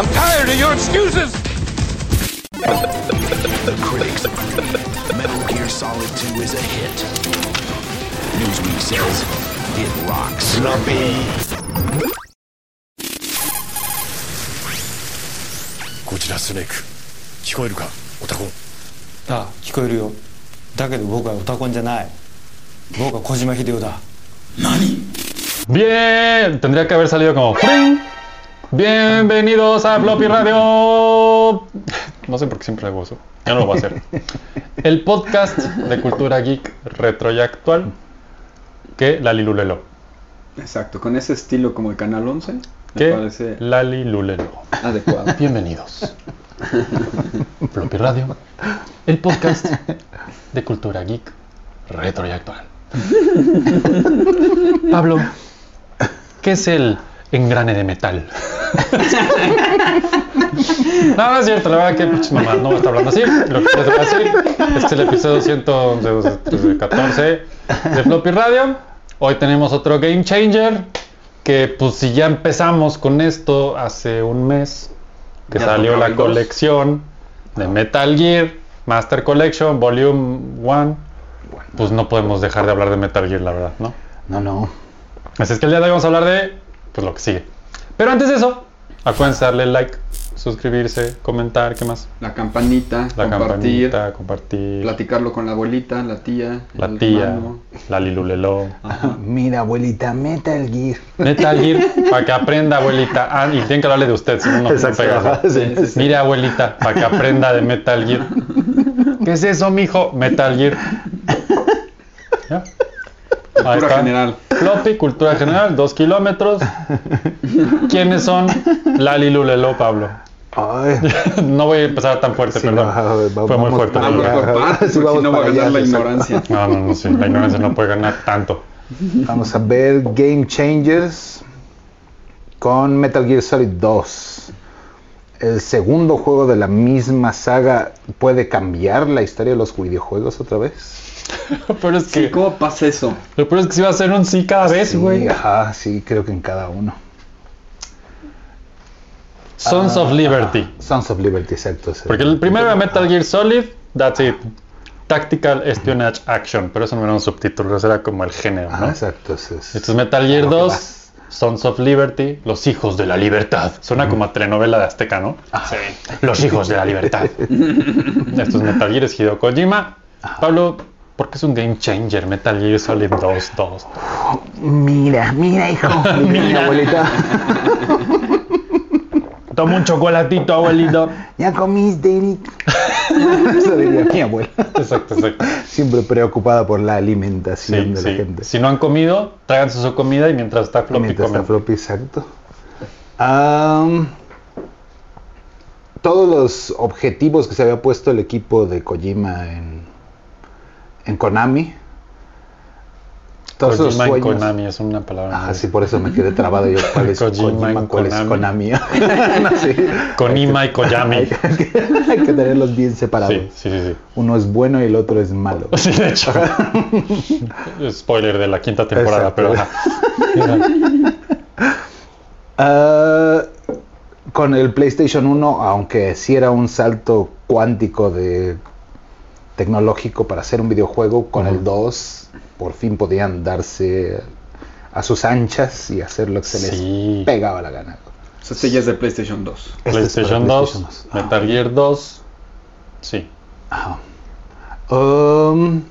I'm tired of your excuses. The critics agree. Metal Gear Solid 2 is a hit. Newsweek says it rocks. こちらスネーク聞こえるかオタコンああ聞こえるよだけど僕はオタコンじゃない僕は小島秀夫だ Bien, tendría que haber salido como ¡Fring! Bienvenidos a Floppy Radio. No sé por qué siempre hago eso. Ya no lo voy a hacer. El podcast de cultura geek retro y actual que Lali Lulelo. Exacto, con ese estilo como el Canal 11, me Que parece Lali Lulelo. adecuado. Bienvenidos. Floppy Radio, el podcast de cultura geek retro y actual. Pablo, ¿qué es el engrane de metal? No, no es cierto, la verdad que mamá no está hablando así. Lo que les voy a decir es el episodio 114 de Floppy Radio. Hoy tenemos otro Game Changer. Que pues si ya empezamos con esto hace un mes, que Ya salió la colección de Metal Gear Master Collection Volume 1, pues no podemos dejar de hablar de Metal Gear, la verdad, ¿no? No, no. Así es que el día de hoy vamos a hablar de pues, lo que sigue. Pero antes de eso, acuérdense de darle like, suscribirse, comentar, ¿qué más? La campanita, La compartir, campanita, compartir, platicarlo con la abuelita, la tía, la el tía, hermano. la Lilulelo. Mira, abuelita, Metal Gear. Metal Gear, para que aprenda, abuelita. Ah, y tienen que hablarle de usted, si no, no pega. Sí, sí, sí. Mire, abuelita, para que aprenda de Metal Gear. ¿Qué es eso, mijo? Metal Gear. ¿Ya? Cultura está. general. Floppy, cultura general, dos kilómetros. ¿Quiénes son? Lali Lulelo, Pablo. Ay, No voy a empezar tan fuerte, Sí, perdón. no, ver, Fue muy fuerte. Vamos por si no va a ganar allá, la ignorancia. No, no, no, sí, la ignorancia no puede ganar tanto. vamos a ver Game Changers con Metal Gear Solid 2. El segundo juego de la misma saga puede cambiar la historia de los videojuegos otra vez. Pero es Sí, que, ¿cómo pasa eso? lo peor es que sí va a ser un sí cada vez, Sí, güey. ajá, sí, creo que en cada uno. Sons of Liberty. Sons of Liberty, exacto. Porque el primero era Metal Gear Solid, that's it. Tactical Espionage Action, pero eso no era un subtítulo, eso era como el género, Ajá, ¿no? exacto. ese es- Esto es Metal Gear a lo que 2, vas. Sons of Liberty, Los Hijos de la Libertad. Suena como a telenovela de Azteca, ¿no? Sí. Los Hijos de la Libertad. Esto es Metal Gear, es Hideo Kojima. Pablo, ¿por qué es un game changer Metal Gear Solid 2, 2? Mira, mira, hijo. Mira, abuelita. Toma un chocolatito, abuelito. Ya comiste, Eric. Eso diría mi abuela. Exacto, exacto. Siempre preocupada por la alimentación Sí, de la gente. Si no han comido, tráiganse su comida y mientras está floppy Mientras está floppy, exacto. Todos los objetivos que se había puesto el equipo de Kojima en, en Konami. Todos esos Kojima y sueños. Konami es una palabra. Ah, sí, por eso me quedé trabado yo. ¿Cuál es Kojima Kojima? ¿Cuál es Konami. Konami? No, sí. Konima y Koyami. Hay que, hay que tenerlos bien separados. Sí, sí, sí. sí. Uno es bueno y el otro es malo. Sí, de hecho. Spoiler de la quinta temporada, Exacto. pero Ah, con el PlayStation 1, aunque sí era un salto cuántico de tecnológico para hacer un videojuego, con el 2 por fin podían darse a sus anchas y hacer lo que se Sí. les pegaba la gana. O sea, este ya es de PlayStation 2. Este PlayStation 2, PlayStation 2. Metal Gear 2. Sí. Ajá. Um,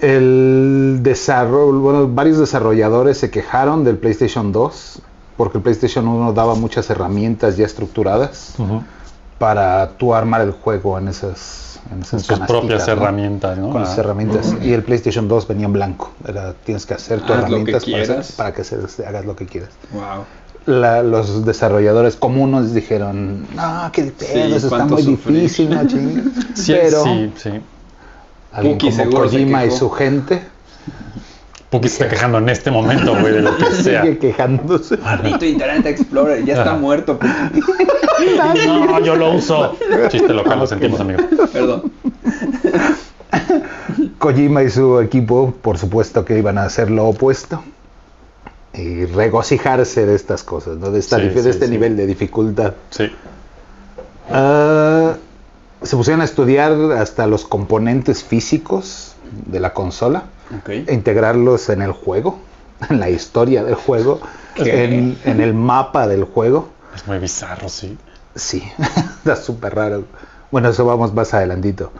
el desarrollo, bueno, varios desarrolladores se quejaron del PlayStation 2 porque el PlayStation 1 daba muchas herramientas ya estructuradas para tú armar el juego en esas, en esas Sus propias ¿no? herramientas, ¿no? Con las Ah. herramientas. Y el PlayStation 2 venía en blanco. Era, tienes que hacer tus Haz lo que herramientas para, para que se- hagas lo que quieras. Wow. La- los desarrolladores comunes dijeron, no, qué pedo, eso está muy sufrí". difícil, no chingues". Sí, Pero sí, sí. alguien como Kojima y su gente Puki se está quejando en este momento, güey, de lo que sea. sigue quejándose. Maldito Internet Explorer, ya está muerto. No, yo lo uso. Chiste local, lo sentimos, amigo. Perdón. Kojima y su equipo, por supuesto que iban a hacer lo opuesto. y regocijarse de estas cosas, ¿no? de, esta Sí, de sí, este sí. nivel de dificultad. Sí. Ah, se pusieron a estudiar hasta los componentes físicos de la consola, E integrarlos en el juego, en la historia del juego, en, en el mapa del juego. Es muy bizarro, sí. Sí, está súper raro. Bueno, eso vamos más adelantito.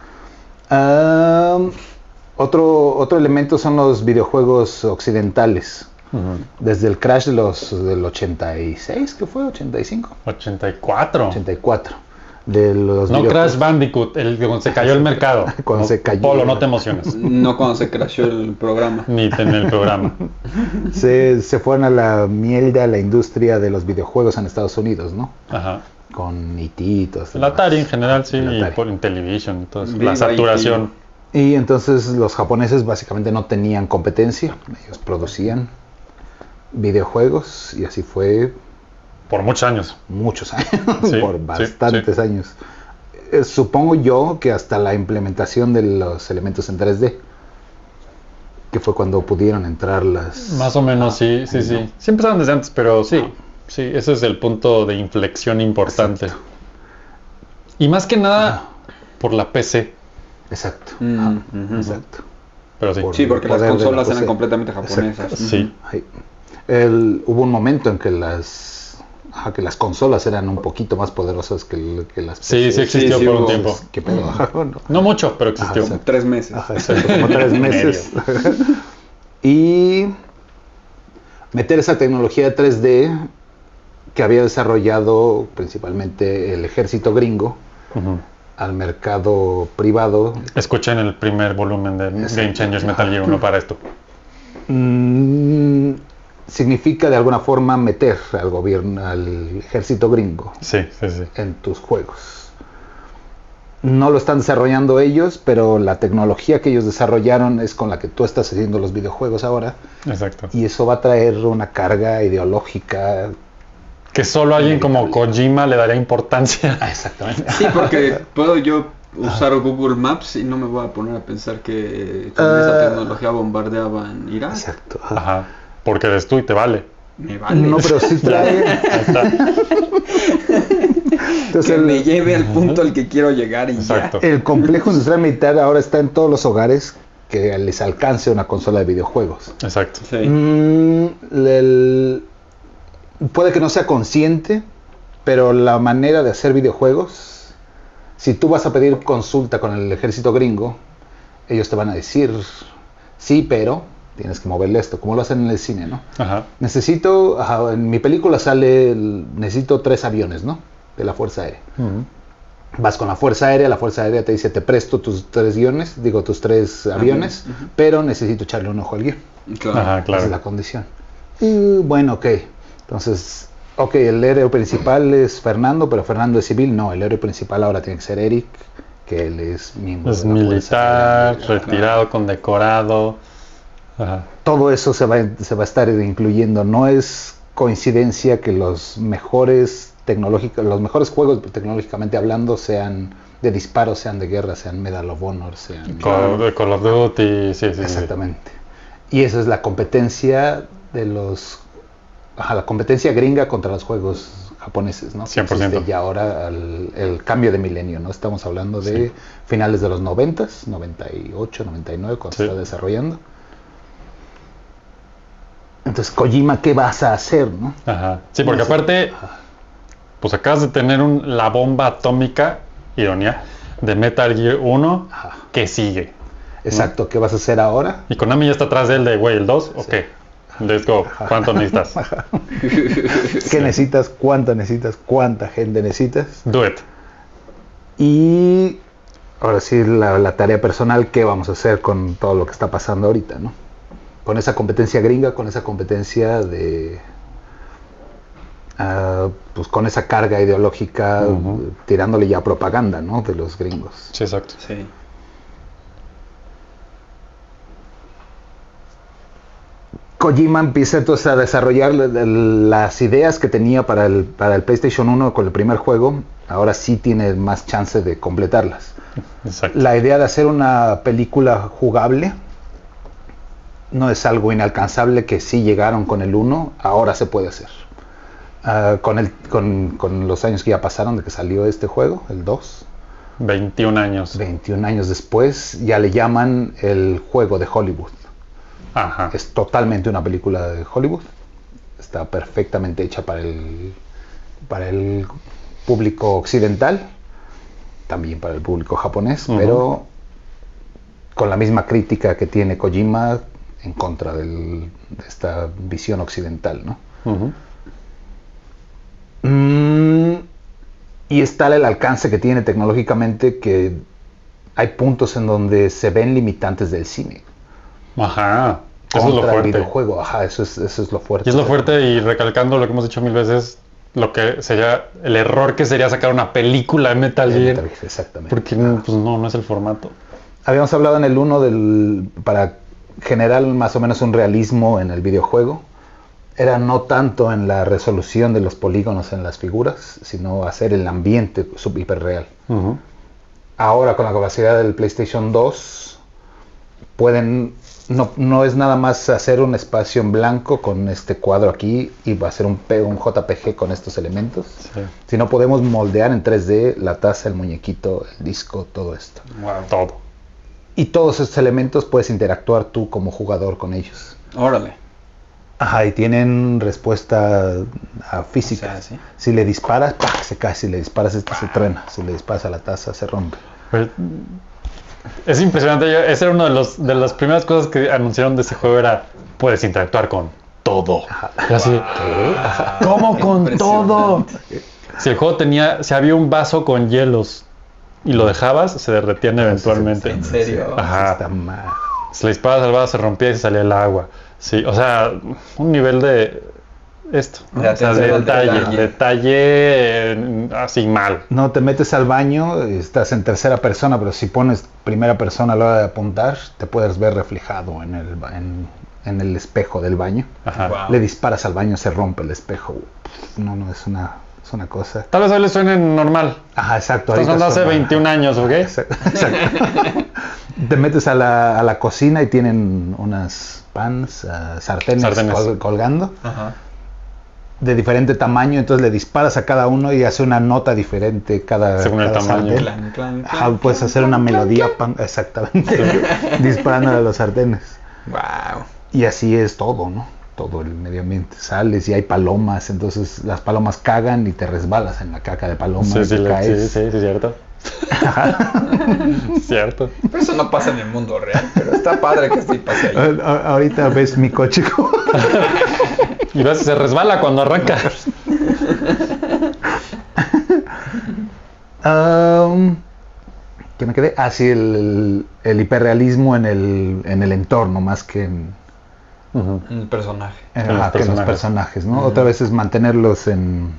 Ah, otro, otro elemento son los videojuegos occidentales. Desde el crash de los, del 86, ¿qué fue? 85, 84. 84. De los No Crash Bandicoot, el cuando se cayó el mercado. Cuando No, se cayó. Polo, no te emociones. No cuando se crashó el programa. Ni en el programa. se, se fueron a la mierda la industria de los videojuegos en Estados Unidos, ¿no? Ajá. Con IT y todo esto El Atari en general, sí, y Atari. por en Television y todo eso. Viva La saturación. Y entonces los japoneses básicamente no tenían competencia, ellos producían videojuegos y así fue Por muchos años. muchos años, Sí, por bastantes sí. años. Eh, supongo yo que hasta la implementación de los elementos en 3D, que fue cuando pudieron entrar las... Más o menos, sí, sí, sí. Sí empezaron desde antes, pero sí. Sí, ese es el punto de inflexión importante. Y más que nada por la PC. Exacto, Mm, ah, exacto. Pero sí. Por- Sí, porque las la consolas eran completamente japonesas. Sí. El- hubo un momento en que las, ajá, que las consolas eran un poquito más poderosas que, que las Sí, sí existió sí por un tiempo. ¿Qué pedo? Ajá, no. No mucho, pero existió. Ajá, Tres meses. Ajá, exacto, como tres meses. y meter esa tecnología 3D que había desarrollado principalmente el ejército gringo al mercado privado Escuchen el primer volumen de Game Changers Metal Gear 1 para esto. mm, significa de alguna forma meter al gobierno, al ejército gringo Sí, sí, sí. en tus juegos. No lo están desarrollando ellos, pero la tecnología que ellos desarrollaron es con la que tú estás haciendo los videojuegos ahora. Exacto. Y eso va a traer una carga ideológica. Que solo alguien como Kojima le daría importancia. Exactamente. Sí, porque puedo yo usar Google Maps y no me voy a poner a pensar que con Ah. esa tecnología bombardeaban Irak. Exacto. Ajá. Porque eres tú y te vale. Me vale. No, pero sí trae. Ahí está. Entonces, que el, me lleve al punto al que quiero llegar y Exacto. el complejo industrial militar ahora está en todos los hogares que les alcance una consola de videojuegos. Exacto. Sí. Mm, el- puede que no sea consciente, pero la manera de hacer videojuegos, si tú vas a pedir consulta con el ejército gringo, ellos te van a decir, sí, pero tienes que moverle esto, como lo hacen en el cine, ¿no? Ajá. Necesito, ajá, en mi película sale, el- necesito tres aviones, ¿no? De la Fuerza Aérea. Vas con la Fuerza Aérea, la Fuerza Aérea te dice, te presto tus tres guiones, digo, tus tres aviones, pero necesito echarle un ojo al guion. Claro. Ajá, Esa es la condición. Y, bueno, ok. Entonces, ok, el héroe principal es Fernando, pero Fernando es civil. No, el héroe principal ahora tiene que ser Eric, que él es miembro Es de la Fuerza militar, retirado, condecorado. Ajá. Todo eso se va, se va a estar incluyendo. No es coincidencia que los mejores tecnológicos, los mejores juegos tecnológicamente hablando sean de disparos, sean de guerra, sean Medal of Honor, sean Call, of Duty, sí, sí, sí. Exactamente. Y esa es la competencia de los. Ajá, la competencia gringa contra los juegos japoneses, ¿no? 100%. Existe ya ahora el, el cambio de milenio, ¿no? Estamos hablando de finales de los 90, 98, 99, cuando se está desarrollando. Entonces, Kojima, ¿qué vas a hacer, no? Ajá. Sí, porque No aparte, pues acabas de tener un- la bomba atómica, ironía, de Metal Gear 1 Ajá. que sigue. Exacto, ¿qué vas a hacer ahora? Y Konami ya está atrás de él de, güey, el 2, ok. Let's go. ¿Cuánto necesitas? ¿Qué necesitas? ¿Cuánto necesitas? ¿Cuánta gente necesitas? Do it. Y ahora sí, la, la tarea personal, ¿qué vamos a hacer con todo lo que está pasando ahorita, no? Con esa competencia gringa, con esa competencia de... ah, pues con esa carga ideológica, tirándole ya propaganda, ¿no? De los gringos. Sí, exacto. Sí. Kojima empieza entonces a desarrollar las ideas que tenía para el, para el PlayStation 1 con el primer juego. Ahora sí tiene más chance de completarlas. Exacto. la idea de hacer una película jugable no es algo inalcanzable que sí llegaron con el 1, ahora se puede hacer. Ah, con, el, con, con los años que ya pasaron de que salió este juego, el 2, 21 años. 21 años después, ya le llaman el juego de Hollywood. Ajá. Es totalmente una película de Hollywood. Está perfectamente hecha para el, para el público occidental, también para el público japonés, pero con la misma crítica que tiene Kojima en contra del- de esta visión occidental, ¿no? Mm, y es tal el alcance que tiene tecnológicamente que hay puntos en donde se ven limitantes del cine. Ajá. Eso es lo el fuerte. videojuego. Ajá, eso es, eso es lo fuerte. Y es lo fuerte y recalcando lo que hemos dicho mil veces, lo que sería el error que sería sacar una película de Metal Gear. Metal Gear, Exactamente. Porque pues, no, no es el formato. Habíamos hablado en el 1 del para generar más o menos un realismo en el videojuego. Era no tanto en la resolución de los polígonos en las figuras, sino hacer el ambiente sub hiperreal. Ujú. Ahora con la capacidad del PlayStation 2 pueden no, no es nada más hacer un espacio en blanco con este cuadro aquí y va a ser un, P- un JPG con estos elementos, Sí. sino podemos moldear en 3D la taza, el muñequito, el disco, todo esto. Todo. Y todos estos elementos puedes interactuar tú como jugador con ellos. Órale. Ajá, y tienen respuesta a física. O sea, ¿sí? Si le disparas, ¡pac! se cae. Si le disparas, este se truena. Si le disparas a la taza, se rompe. Es impresionante. yo- Esa era una de, los, de las primeras cosas que anunciaron de ese juego. Era, puedes interactuar con todo. Así, ¿Cómo con todo? Si el juego tenía, si había un vaso con hielos y lo dejabas, se derretían eventualmente. ¿En serio? Ajá. Está mal. Si le disparabas al vaso, se rompía y se salía el agua. Sí, o sea, un nivel de esto. ¿no? De O sea, de detalle, detalle. detalle eh, así mal. No te metes al baño, estás en tercera persona, pero si pones primera persona a la hora de apuntar, te puedes ver reflejado en el, en el espejo del baño. Ajá. Wow. Le disparas al baño, se rompe el espejo. No, no, es una, es una cosa. Tal vez hoy le suene normal. Ajá, exacto. Ahorita hablando hace suena- 21 años, ¿ok? Exacto. exacto. te metes a la, a la cocina y tienen unas pans, ah, sartenes, Sartenes. col- colgando Ajá. de diferente tamaño, entonces le disparas a cada uno y hace una nota diferente cada, Según el tamaño. sartén. Clan, clan, Ajá, clan, puedes hacer una melodía, pan- exactamente, disparándole a los sartenes. Wow. Y así es todo, ¿no? Todo el medio ambiente. Sales y hay palomas, entonces las palomas cagan y te resbalas en la caca de paloma Sí, y sí, le- caes. sí, sí, sí, cierto. cierto. Pero eso no pasa en el mundo real, pero está padre que sí pase ahí. Ahorita ves mi coche Y ves, se resbala cuando arranca. Am, ¿Qué me quedé? Ah, sí, el, el hiperrealismo en el, en el entorno más que en, Un personaje. en- En los que en los personajes. personajes, ¿no? Otra vez es mantenerlos en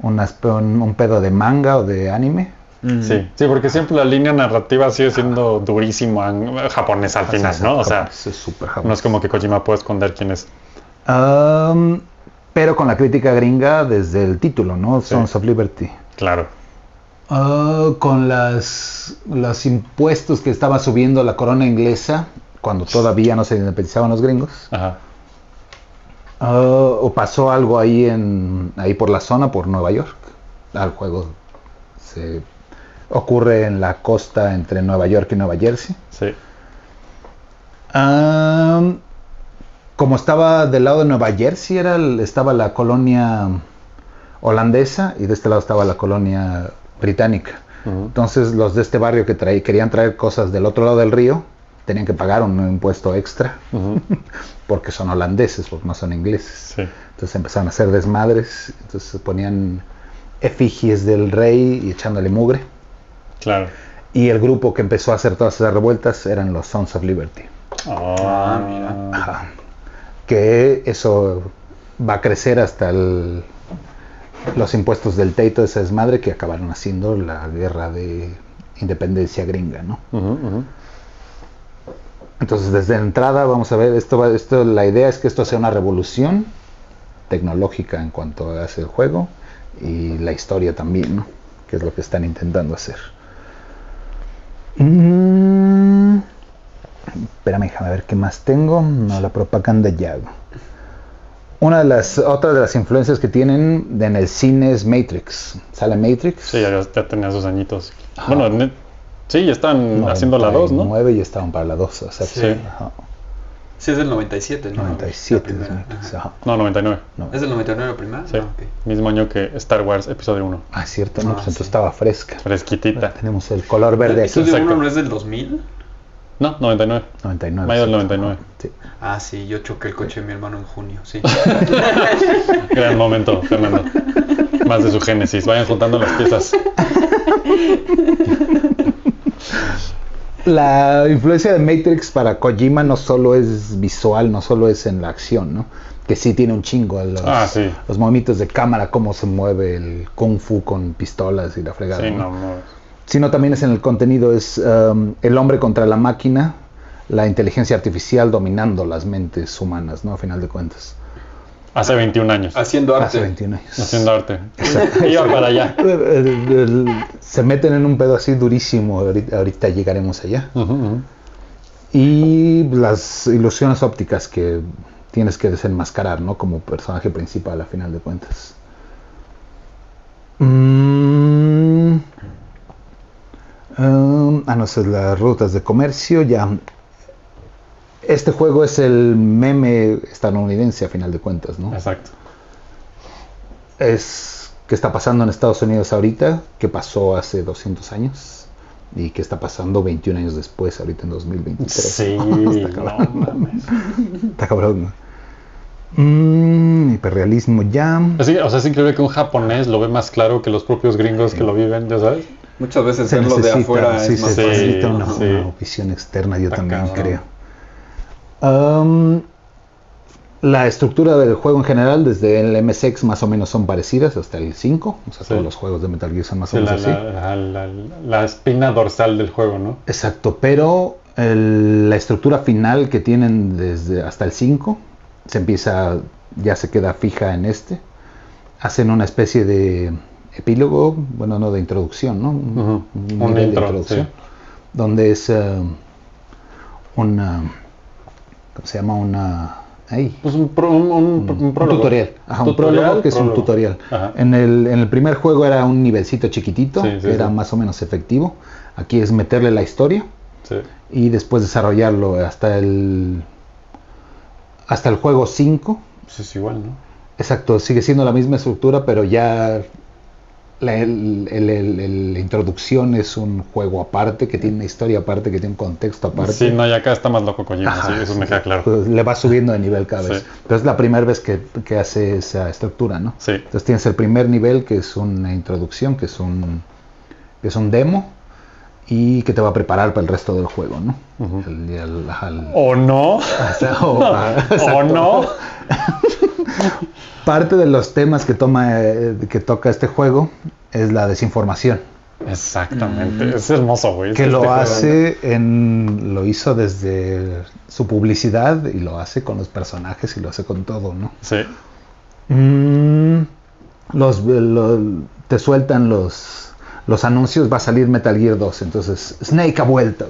unas, un, un pedo de manga o de anime. Sí, sí, porque siempre la línea narrativa sigue siendo durísimo an- japonés al final, ¿no? O sea, es súper no es como que Kojima puede esconder quién es. Pero con la crítica gringa desde el título, ¿no? Sí. Sons of Liberty. Claro. Ah, con las, los impuestos que estaba subiendo la corona inglesa cuando todavía no se independizaban los gringos. Ajá. Ah, o pasó algo ahí en ahí por la zona, por Nueva York. Al juego se ocurre en la costa entre Nueva York y Nueva Jersey. Sí. Ah, como estaba del lado de Nueva Jersey, era el- estaba la colonia holandesa y de este lado estaba la colonia británica. Entonces los de este barrio que traí- querían traer cosas del otro lado del río tenían que pagar un impuesto extra porque son holandeses, porque no son ingleses. Sí. Entonces empezaron a hacer desmadres, entonces ponían efigies del rey y echándole mugre. Claro. Y el grupo que empezó a hacer todas esas revueltas eran los Sons of Liberty. Ah, mira. Ajá. Que eso va a crecer hasta el- los impuestos del Tate y todo ese desmadre que acabaron haciendo la guerra de independencia gringa, ¿no? Entonces, desde entrada, vamos a ver, esto, va- esto, la idea es que esto sea una revolución tecnológica en cuanto a ese juego y la historia también, ¿no? Que es lo que están intentando hacer. Mm, espérame, Déjame ver qué más tengo. No, la propaganda ya. Una de las otras de las influencias que tienen en el cine es Matrix. ¿Sale Matrix? Sí, ya, ya tenía sus añitos. Bueno, ne- sí, ya están haciendo la 2, ¿no? 9 y estaban para la 2. O sea, Sí. ajá, Sí, es del 97, ¿no? 97 La es primera, ajá. No, 99. ¿Es del 99 la primera? Sí. Ah, ok. Mismo año que Star Wars Episodio 1. Ah, cierto, no, Ah, pues sí. entonces estaba fresca. Fresquitita. Tenemos el color verde ¿El aquí. episodio Exacto. 1 no es del 2000? No, 99. 99. Mayo del sí. 99. Sí. Ah, sí, yo choqué el coche de mi hermano en junio, sí. Gran momento, Fernando. Más de su génesis. Vayan juntando las piezas. La influencia de Matrix para Kojima no solo es visual, no solo es en la acción, ¿no? Que sí tiene un chingo. Los, Ah, sí. los movimientos de cámara, cómo se mueve el kung fu con pistolas y la fregada. Sí, ¿no? no, no. Sino también es en el contenido, es um, el hombre contra la máquina, la inteligencia artificial dominando las mentes humanas, ¿no? A final de cuentas. Hace 21 años. Haciendo arte. Hace 21 años. Haciendo arte. Iba para allá. Se meten en un pedo así durísimo, ahorita, ahorita llegaremos allá. Y las ilusiones ópticas que tienes que desenmascarar, ¿no? Como personaje principal a final de cuentas. Mm, um, ah, no sé, las rutas de comercio, ya. Este juego es el meme estadounidense a final de cuentas, ¿no? Exacto. es qué está pasando en Estados Unidos ahorita, qué pasó hace 200 años y qué está pasando 21 años después, ahorita en 2023. Sí, está no cabrón. mames. Está cabrón. ¿no? Mm, hiperrealismo ya. Así, o sea, es increíble que un japonés lo ve más claro que los propios gringos que lo viven, ya sabes. Muchas veces Se verlo de necesita, afuera sí, es más se Sí, fácil. necesita una, sí. una visión externa, yo Está también cabrón. creo. Um, la estructura del juego en general, desde el MSX más o menos son parecidas hasta el 5. O sea, Sí. todos los juegos de Metal Gear son más o Sí, la, menos así. la, la- la- la espina dorsal del juego, ¿no? Exacto, pero el- la estructura final que tienen desde hasta el 5 se empieza, ya se queda fija en este. Hacen una especie de epílogo, bueno, no de introducción, ¿no? Un, un un nivel intro, de introducción, sí. donde es eh, una, ¿cómo se llama? Una, ahí, Pues un, pro- un, un- un un prólogo. tutorial, Ajá, un prólogo que es un tutorial. En el, en el primer juego era un nivelcito chiquitito, Sí, sí, que era sí. más o menos efectivo. Aquí es meterle la historia Sí. y después desarrollarlo hasta el hasta el juego 5. Pues es igual, ¿no? Exacto, sigue siendo la misma estructura, pero ya la, el- el- el- introducción es un juego aparte, que tiene una historia aparte, que tiene un contexto aparte. Sí, no, y acá está más loco Kojima, Ajá, sí, eso me queda claro. pues le va subiendo de nivel cada vez. Sí. Pero es la primera vez que, que hace esa estructura, ¿no? Sí. Entonces tienes el primer nivel, que es una introducción, que es un, que es un demo, y que te va a preparar para el resto del juego, ¿no? Ujú. El- el- el- ¿O no? o sea, o- ah, ¿O exacto. no? Parte de los temas que toma eh, que toca este juego es la desinformación, Exactamente, es hermoso, güey. que Este lo juego. hace en lo hizo desde su publicidad y lo hace con los personajes y lo hace con todo, ¿no? Sí, Mm, los, lo- te sueltan los, los anuncios, va a salir Metal Gear 2, entonces Snake ha vuelto.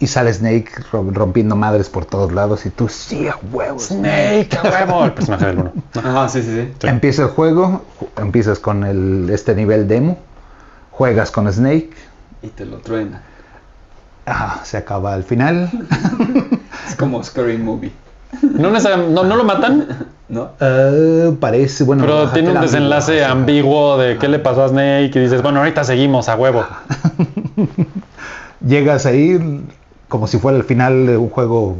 Y sale Snake rom- rompiendo madres por todos lados y tú, sí, a huevos. Snake, a huevo, el personaje del uno. Ajá, sí, sí, sí. Sí. Empieza el juego, ju- empiezas con el, este nivel demo, juegas con Snake, Y te lo truena. ah, se acaba al final. Es como Scary Movie, No, no, no lo matan, ¿no? Eh, parece, bueno. pero tiene un desenlace ambiguo de qué le pasó a Snake y dices, bueno, ahorita seguimos a huevo. Llegas ahí como si fuera el final de un juego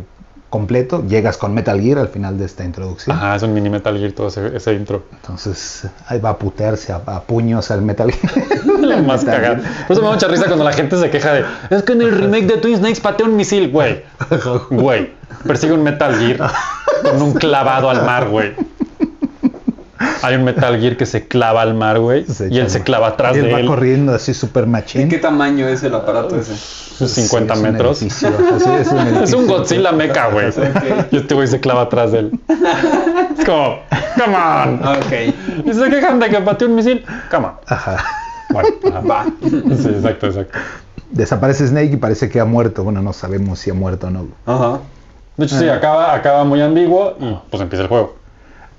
completo, llegas con Metal Gear al final de esta introducción. Ajá, es un mini Metal Gear todo ese, ese intro. Entonces ahí va a putearse a, a puños al Metal Gear. Lo más Metal cagado. Gear. Por eso me da mucha risa cuando la gente se queja de, es que en el remake de Twin Snakes patea un misil, güey. Güey, persigue un Metal Gear con un clavado al mar, güey. Hay un Metal Gear que se clava al mar, güey, y él se clava atrás y él de va él. corriendo así super ¿De machín. qué tamaño es el aparato ese? Sus 50 Sí, es un metros. edificio, es un Es un edificio. Godzilla mecha, güey. Ok. Y este güey se clava atrás de él. Es como, come on. Ok, Y se quejan de que pateó un misil. Come on. Ajá. Bueno, ajá. va. Sí, exacto, exacto. desaparece Snake y parece que ha muerto. Bueno, no sabemos si ha muerto o no. Ajá. De hecho, sí, acaba, acaba muy ambiguo y pues empieza el juego.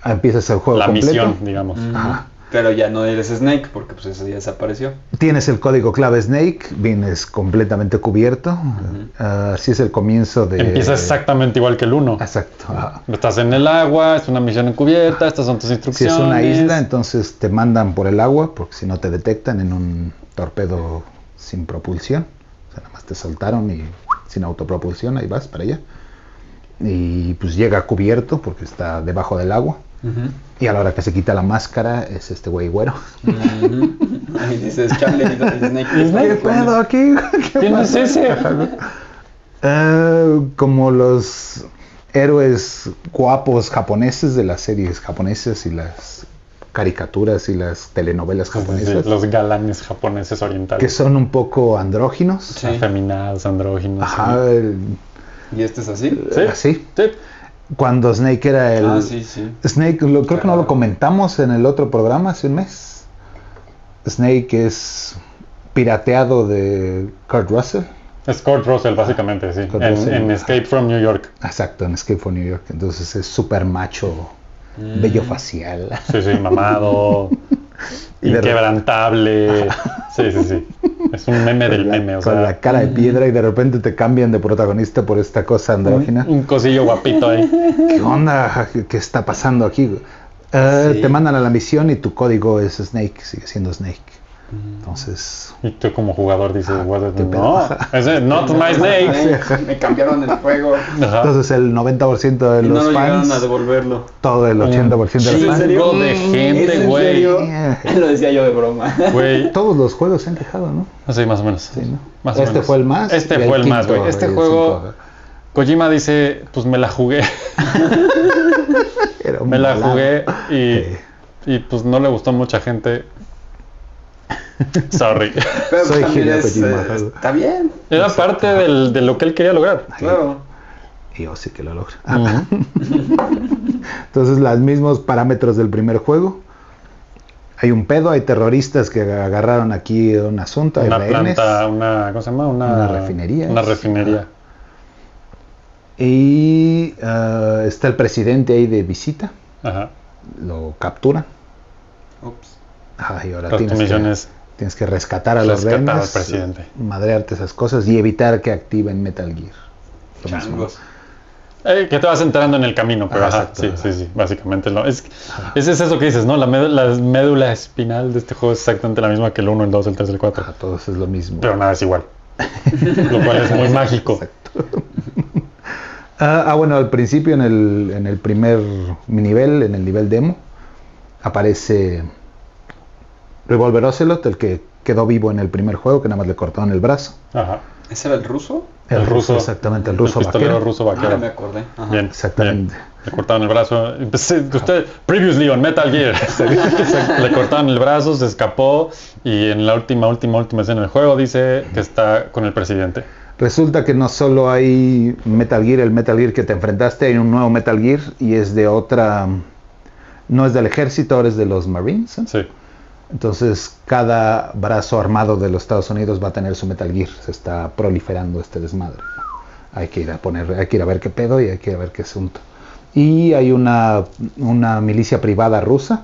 Empiezas el juego La completo. misión, digamos. Ajá. Pero ya no eres Snake porque pues ese día desapareció. Tienes el código clave Snake, vienes completamente cubierto. Ah, así es el comienzo de. Empieza exactamente igual que el 1. Exacto. Estás en el agua, es una misión encubierta, estas son tus Si instrucciones. es una isla, entonces te mandan por el agua, porque si no te detectan en un torpedo sin propulsión. O sea, nada más te soltaron y sin autopropulsión, ahí vas para allá. Y pues llega cubierto porque está debajo del agua. Y a la hora que se quita la máscara es este güey güero. Dices, chale, Snake. ¿Qué pedo aquí? ¿Qué ¿Quién es ese? Eh, como los héroes guapos japoneses de las series japonesas y las caricaturas y las telenovelas Sí, japonesas, los galanes japoneses orientales. que son un poco andróginos. Sí. Afeminados, andróginos. Ajá, ¿Y este es así? Sí. así. Sí. Cuando Snake era el... Ah, sí, sí. Snake, lo- creo que no lo comentamos en el otro programa hace un mes. Snake es pirateado de Kurt Russell. Es Kurt Russell, básicamente, sí. Kurt En, Russell. en Escape from New York. Exacto, en Escape from New York. Entonces es súper macho, Mm. bello facial. Sí, sí, mamado. Inquebrantable. Sí, sí, sí. Es un meme del la, meme, o con sea. la cara de piedra y de repente te cambian de protagonista por esta cosa andrógina. Un cosillo guapito ahí. ¿Qué onda? ¿Qué, qué está pasando aquí? Eh, Sí. Te mandan a la misión y tu código es Snake, sigue siendo Snake. Entonces, Y tú como jugador dices, Ah, "What the- qué pedo". no, ese not my snake. Me cambiaron el juego. Ajá. entonces el 90% de no los lo llegaron fans, a devolverlo. todo el 80% de Sí, los ¿en fans, serio? de gente, ¿Es en güey. Yeah. Lo decía yo de broma. Güey, todos los juegos se han quejado, ¿no? sí, más o menos. Sí, ¿no? Más o este menos. fue el más. Este fue el más, güey. Este juego, cinco. Kojima dice, pues me la jugué. Era un me la jugué y, Sí. y pues no le gustó a mucha gente. Sorry. Pero Soy es, Kojima. eh, está bien. Era parte del- de lo que él quería lograr. Claro. Y yo sí que lo logra. Entonces, los mismos parámetros del primer juego. Hay un pedo, hay terroristas que agarraron aquí un asunto, hay Una planta, una, ¿cómo se llama? Una, Una refinería. Una refinería. Y ah, está el presidente ahí de visita, Ajá. lo capturan. Ups. Ajá, y ahora tu tienes que, tienes que rescatar a los rescatar rehenes, presidente. madrearte esas cosas y evitar que activen Metal Gear. Eh, que te vas enterando en el camino, pero Ah, ajá, exacto, sí, ajá. sí, sí, básicamente lo, es, ese es eso que dices, ¿no? La, médula, la médula espinal de este juego es exactamente la misma que el 1, el 2, el 3, el 4, Ajá, todos es lo mismo. pero nada es igual, lo cual es muy mágico. Ah, ah, bueno, al principio en el, en el primer nivel, en el nivel demo, aparece Revolver Ocelot, el que quedó vivo en el primer juego, que nada más le cortaron el brazo. Ajá. ¿Ese era el ruso? El ruso. Exactamente, el ruso el vaquero. ruso Ah, me acordé. Ajá. Bien, Exactamente. bien. Le cortaron el brazo. Usted, previously on Metal Gear. Le cortaron el brazo, se escapó y en la última, última, última escena del juego dice que está con el presidente. Resulta que no solo hay Metal Gear, el Metal Gear que te enfrentaste, hay un nuevo Metal Gear y es de otra... No es del ejército, ahora es de los Marines. ¿eh? Sí. Entonces, cada brazo armado de los Estados Unidos va a tener su Metal Gear. Se está proliferando este desmadre. Hay que ir a poner, hay que ir a ver qué pedo y hay que ir a ver qué asunto. Y hay una, una milicia privada rusa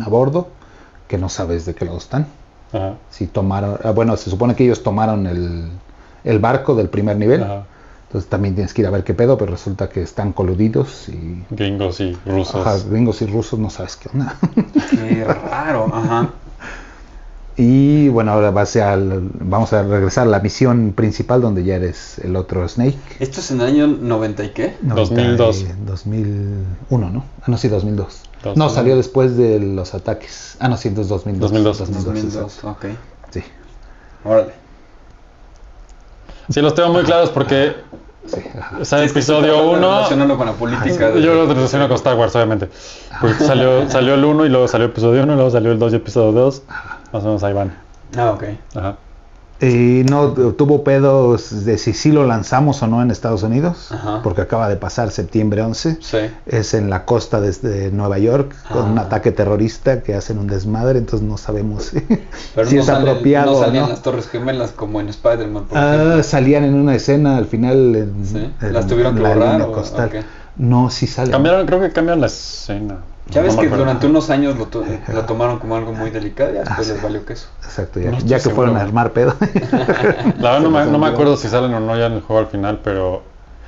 a bordo que no sabes de qué lado están. Si tomaron, ah, bueno, se supone que ellos tomaron el, el barco del primer nivel. Entonces también tienes que ir a ver qué pedo, pero resulta que están coludidos y Gringos y rusos. ajá, gringos y rusos no sabes qué onda. Qué raro. Ajá. Y bueno, ahora va a vamos a regresar a la misión principal donde ya eres el otro Snake. ¿Esto es en el año 90 y qué? 2002. 2001, ¿no? Ah, no, sí, 2002. No, 2002. salió después de los ataques. Ah, no, sí, entonces 2002. 2002. 2002, exacto. ok. Sí, Órale. Sí, los tengo muy claros porque sí, o sea, episodio 1. Relacionarlo con la política. de- Yo lo relaciono con Star Wars, obviamente. Porque salió, salió el 1 y luego salió episodio 1, luego salió el 2 y episodio 2. Más o menos ahí van. Ah, ok. Ajá. Y no tu- tuvo pedos de si sí lo lanzamos o no en Estados Unidos, Ajá. porque acaba de pasar septiembre 11. Sí. Es en la costa desde Nueva York con un Ah. ataque terrorista que hacen un desmadre, entonces no sabemos si, Pero si no, es apropiado no salían no. las Torres Gemelas como en Spider-Man, Ah, salían en una escena al final en, Sí. en ¿Las tuvieron que la borrar o-? No, sí salen. Cambiaron, creo que cambiaron la escena. Ya ves que acuerdo. durante unos años lo, to- lo tomaron como algo muy delicado y Ah, después sí. les valió queso. Exacto, ya, No ya que seguro. fueron a armar pedo. La verdad no me, no me acuerdo si salen o no ya en el juego al final, pero...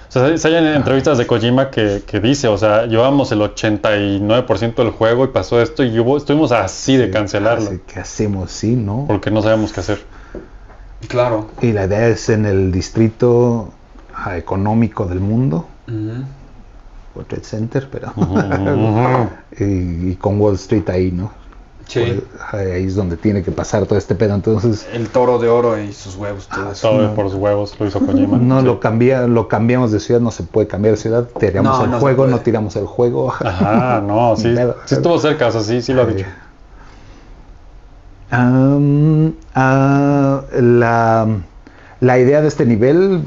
O sea, se hay entrevistas de Kojima que, que dice, o sea, llevábamos el 89% del juego y pasó esto y hubo- estuvimos así de cancelarlo, Así que hacemos, sí, ¿no? porque no sabíamos qué hacer. Claro. Y la idea es en el distrito ah, económico del mundo. World Trade Center, pero y, y con Wall Street ahí, ¿no? Sí. Pues, ahí es donde tiene que pasar todo este pedo. Entonces, El toro de oro y sus huevos, todo eso. Todo por sus huevos lo hizo Kojima. no Sí. lo cambia, lo cambiamos de ciudad, no se puede cambiar de ciudad. Tiramos No, el no juego, no tiramos el juego. Ajá, no, sí, sí estuvo cerca, o sea, sí, sí lo ha dicho. Am, ah, la, la idea de este nivel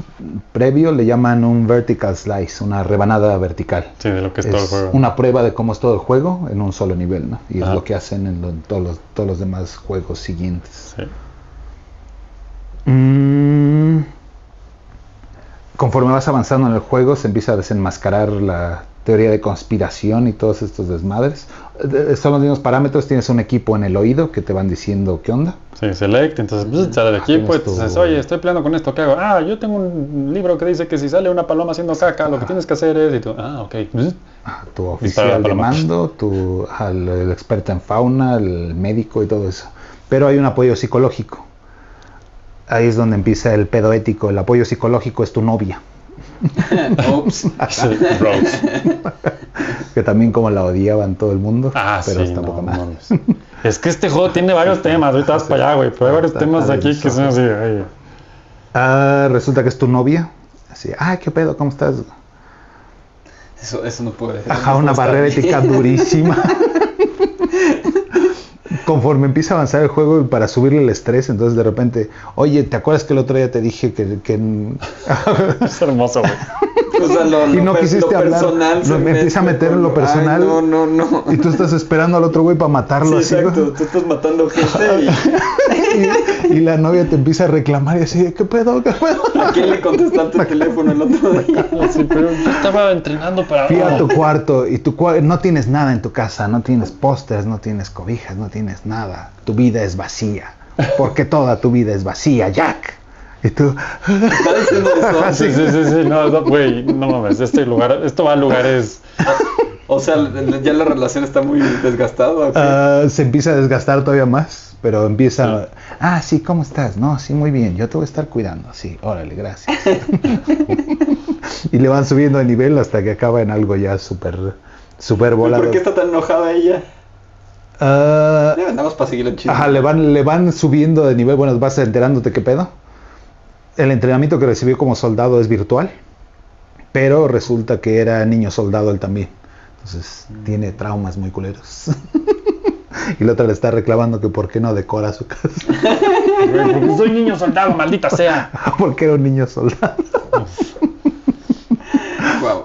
previo le llaman un vertical slice, una rebanada vertical. Sí, de lo que es, todo el juego. una prueba de cómo es todo el juego en un solo nivel, ¿no? Y Ajá. es lo que hacen en, lo- en todos, los, todos los demás juegos siguientes. Sí. Mm, conforme vas avanzando en el juego, se empieza a desenmascarar la teoría de conspiración y todos estos desmadres. Son los mismos parámetros, tienes un equipo en el oído que te van diciendo qué onda. Sí, select, entonces pues, sale el equipo y Tienes tu- entonces, oye, estoy peleando con esto, ¿qué hago? Ah, yo tengo un libro que dice que si sale una paloma haciendo caca, lo que tienes que hacer es, y tú, ah, ok. Ah, Tu oficial de mando, tu, al- el experto en fauna, el médico y todo eso. Pero hay un apoyo psicológico. Ahí es donde empieza el pedo ético. El apoyo psicológico es tu novia, Sí, bros. que también como la odiaban todo el mundo. Ah, pero sí, está no, poca no madre. mames. Es que este juego tiene varios temas, ahorita vas para allá, güey, pero hay varios Está- temas está aquí que son así, oye. Ah, resulta que es tu novia. Así, ah, qué pedo, ¿cómo estás? Eso, eso no puede. Ajá, no una barrera ética durísima. Conforme empieza a avanzar el juego para subirle el estrés, entonces de repente, oye, ¿te acuerdas que el otro día te dije que, que Es hermoso, güey. O sea, lo, Y no quisiste lo hablar, lo- me empieza a meter en lo personal. Ay, no, no, no. y tú estás esperando al otro güey para matarlo Sí, así, exacto. Tú estás matando gente y y, y la novia te empieza a reclamar y así, ¿qué pedo? ¿Qué pedo? ¿a quién le contestaste el teléfono el otro día? Sí, pero yo estaba entrenando para... Fui a tu cuarto y tu cua- no tienes nada en tu casa, no tienes pósters, no tienes cobijas, no tienes nada. Tu vida es vacía. Porque toda tu vida es vacía, Jack. Y tú, ¿Está diciendo eso? Sí, sí, sí, sí, no, no, güey, no mames, este lugar, esto va a lugares... O sea, ya la relación está muy desgastada. ah, se empieza a desgastar todavía más, pero empieza, ah, sí, ¿cómo estás? No, sí, muy bien, yo te voy a estar cuidando. Sí, órale, gracias. y le van subiendo de nivel hasta que acaba en algo ya súper, súper volado. ¿Por qué está tan enojada ella? Ah, Nada más para seguir el chisme. Ajá, le van, le van subiendo de nivel, bueno, vas enterándote qué pedo. El entrenamiento que recibió como soldado es virtual, pero resulta que era niño soldado él también. Entonces tiene traumas muy culeros. y la otra le está reclamando que por qué no decora su casa. Porque soy niño soldado, maldita sea. porque era un niño soldado. Wow.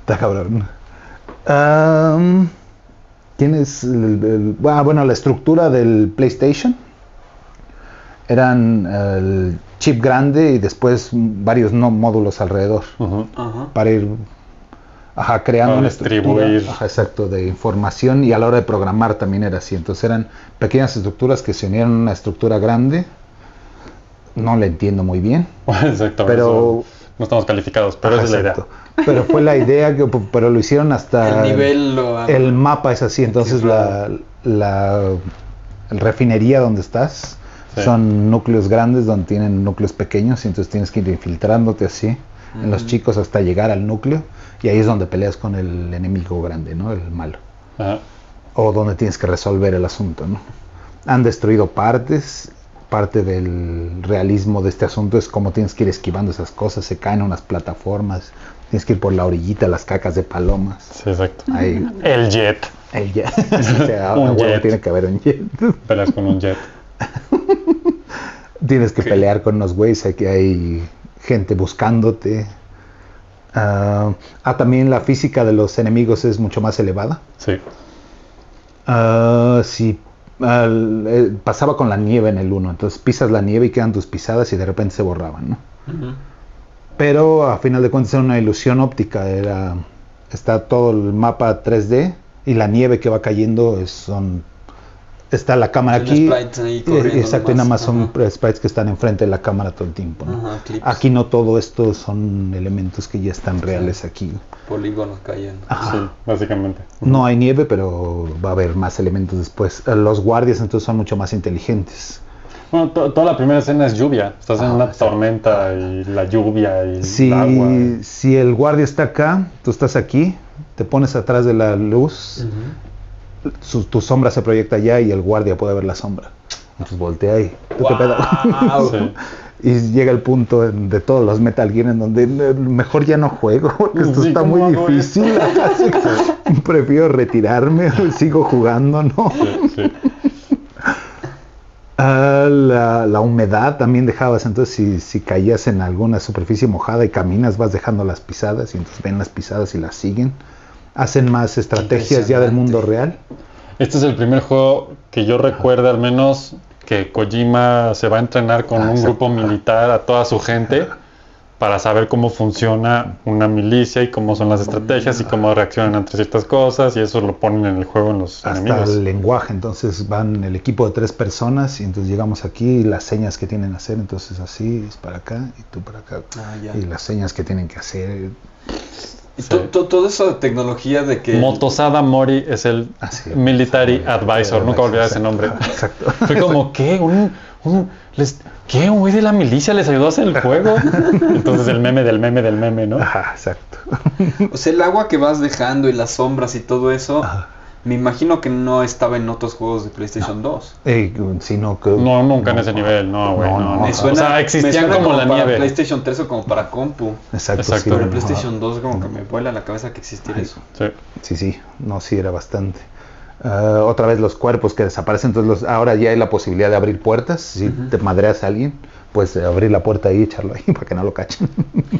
Está cabrón. ¿Quién es el, el- ah, bueno, la estructura del PlayStation? Eran el chip grande y después varios no módulos alrededor para ir ajá, creando Para una distribuir. estructura ajá, exacto, de información y a la hora de programar también era así. Entonces eran pequeñas estructuras que se unieron a una estructura grande. No la entiendo muy bien. Exacto, Pero- no estamos calificados, pero esa es la idea. Pero fue la idea, que, pero lo hicieron hasta... El nivel lo El mapa es así, entonces la, la refinería donde estás Sí. son núcleos grandes donde tienen núcleos pequeños y entonces tienes que ir infiltrándote así en los chicos hasta llegar al núcleo y ahí es donde peleas con el enemigo grande, ¿no? El malo. O donde tienes que resolver el asunto, ¿no? Han destruido partes, parte del realismo de este asunto es cómo tienes que ir esquivando esas cosas, se caen unas plataformas, tienes que ir por la orillita, las cacas de palomas. Sí, exacto. Ahí, El jet. el jet. O sea, Un jet. tiene que haber un jet. Peleas con un jet. Tienes que pelear con unos güeyes, aquí hay gente buscándote. Ah, ah, también la física de los enemigos es mucho más elevada. Sí. Sí, al- eh, pasaba con la nieve en el 1, entonces pisas la nieve y quedan tus pisadas y de repente se borraban, ¿no? Pero a final de cuentas era una ilusión óptica, era está todo el mapa 3D y la nieve que va cayendo es- son está la cámara aquí. sprites ahí eh, Exacto, y nada más son sprites que están enfrente de la cámara todo el tiempo, ¿no? Ajá, clips. Aquí no todo esto son elementos que ya están reales aquí. Polígonos cayendo. Ajá. Sí, básicamente. No hay nieve, pero va a haber más elementos después. Eh, Los guardias entonces son mucho más inteligentes. Bueno, to- toda la primera escena es lluvia. Estás en Ah, una sí. tormenta y la lluvia y Si, el agua. y- si el guardia está acá, tú estás aquí, te pones atrás de la luz, su- tu sombra se proyecta allá y el guardia puede ver la sombra. Entonces voltea y ¿tú qué pedo? Guau. Sí. Y llega el punto en- de todos los Metal Gear en donde eh, mejor ya no juego porque esto Sí, está ¿cómo muy difícil. Así que prefiero retirarme, sigo jugando, ¿no? Ah, la, la humedad también dejabas, entonces si, si caías en alguna superficie mojada y caminas vas dejando las pisadas y entonces ven las pisadas y las siguen. Hacen más estrategias ya del mundo real. Este es el primer juego que yo recuerdo al menos que Kojima se va a entrenar con Ah, un grupo militar a toda su gente para saber cómo funciona una milicia y cómo son las estrategias y cómo reaccionan ante ciertas cosas y eso lo ponen en el juego en los Hasta enemigos. el lenguaje, entonces van el equipo de tres personas y entonces llegamos aquí y las señas que tienen que hacer, entonces así es para acá y tú para acá. Ah, ya. Y las señas que tienen que hacer. To- toda esa tecnología de que. Motosada Mori es el Así, Military Advisor, nunca olvidé ese nombre. Exacto. Fue como, ¿qué? ¿Un, un, les, ¿Qué? ¿Un güey de la milicia les ayudó a hacer el juego? Entonces el meme del meme del meme, ¿no? Ajá, exacto. O sea, el agua que vas dejando y las sombras y todo eso. Ajá. Me imagino que no estaba en otros juegos de PlayStation 2. Eh, sino que, No, nunca en ese nivel, no, güey. No, No, no. no. Me suena, o sea, me existían suena como, la para nieve. PlayStation 3 o como para compu. Exacto, Exacto. sí, Pero era- PlayStation 2 como que me vuela la cabeza que existiera eso. Sí. Sí, sí, no, sí, era bastante. Ah, otra vez los cuerpos que desaparecen, entonces los- ahora ya hay la posibilidad de abrir puertas. Si te madreas a alguien, pues eh, abrir la puerta ahí y echarlo ahí para que no lo cachen.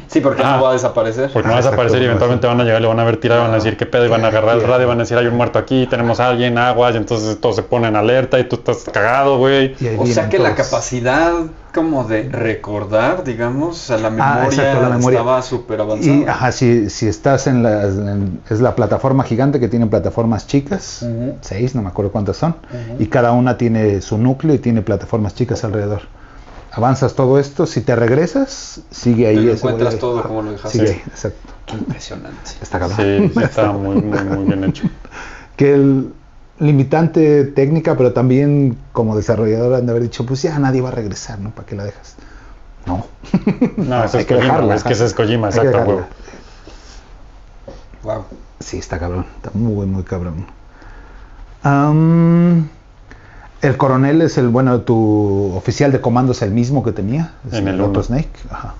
Sí, porque Ah. no va a desaparecer. Porque no vas a Exacto, aparecer y eventualmente van a llegar, le van a ver tirado, van a decir qué pedo, y van a agarrar el radio, van a decir hay un muerto aquí, tenemos a alguien, aguas, y entonces todos se ponen alerta y tú estás cagado, güey. O sea que la capacidad como de recordar, digamos, o sea, la memoria, Ah, exacto, la memoria. estaba súper avanzada. Y ajá, si, si estás en la, en- es la plataforma gigante que tiene plataformas chicas, seis, no me acuerdo cuántas son, y cada una tiene su núcleo y tiene plataformas chicas alrededor. Avanzas todo esto, si te regresas, sigue ahí. Te lo encuentras todo como lo dejaste. Sigue ahí, exacto. Qué impresionante. Está cabrón. Sí, sí, está muy, muy, muy bien hecho. que el limitante técnica, pero también como desarrollador han de haber dicho, pues ya nadie va a regresar, ¿no? ¿Para qué la dejas? No. No, eso Hay es que Kojima, dejarla, es que ese es Kojima, exacto, güey. Wow. Sí, está cabrón, está muy, muy cabrón. Am, el coronel es el, bueno, tu oficial de comando es el mismo que tenía, es En el otro uno. Snake. Ajá.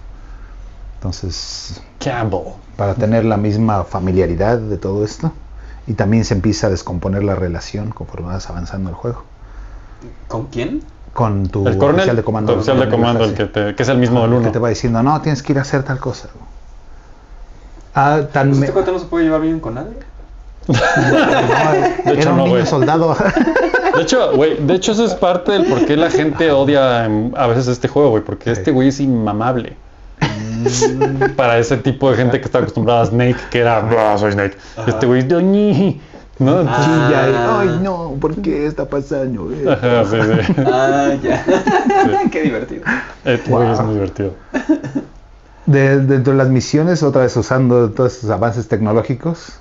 Entonces, Campbell. para tener la misma familiaridad de todo esto, y también se empieza a descomponer la relación conforme vas avanzando el juego. ¿Con quién? Con tu El coronel, oficial de comando. tu oficial de comando, el que, te- que es el mismo del que te va diciendo, no, tienes que ir a hacer tal cosa. Ah, tan me- ¿Este cuate no se puede llevar bien con nadie? no, hecho, era un no, niño soldado. De hecho, güey, de hecho eso es parte del por qué la gente odia em, a veces este juego, güey, porque este güey es inmamable. Para ese tipo de gente que está acostumbrada a Snake, que era, "Blah, soy Snake. Este güey es "Doñi", ¿no? Ah. Chilla y, ay no, ¿por qué está pasando? Eh, Ajá, sí, sí. Ah, ya. Qué divertido. Este güey es Wow. muy divertido. De- dentro de las misiones, otra vez usando todos esos avances tecnológicos,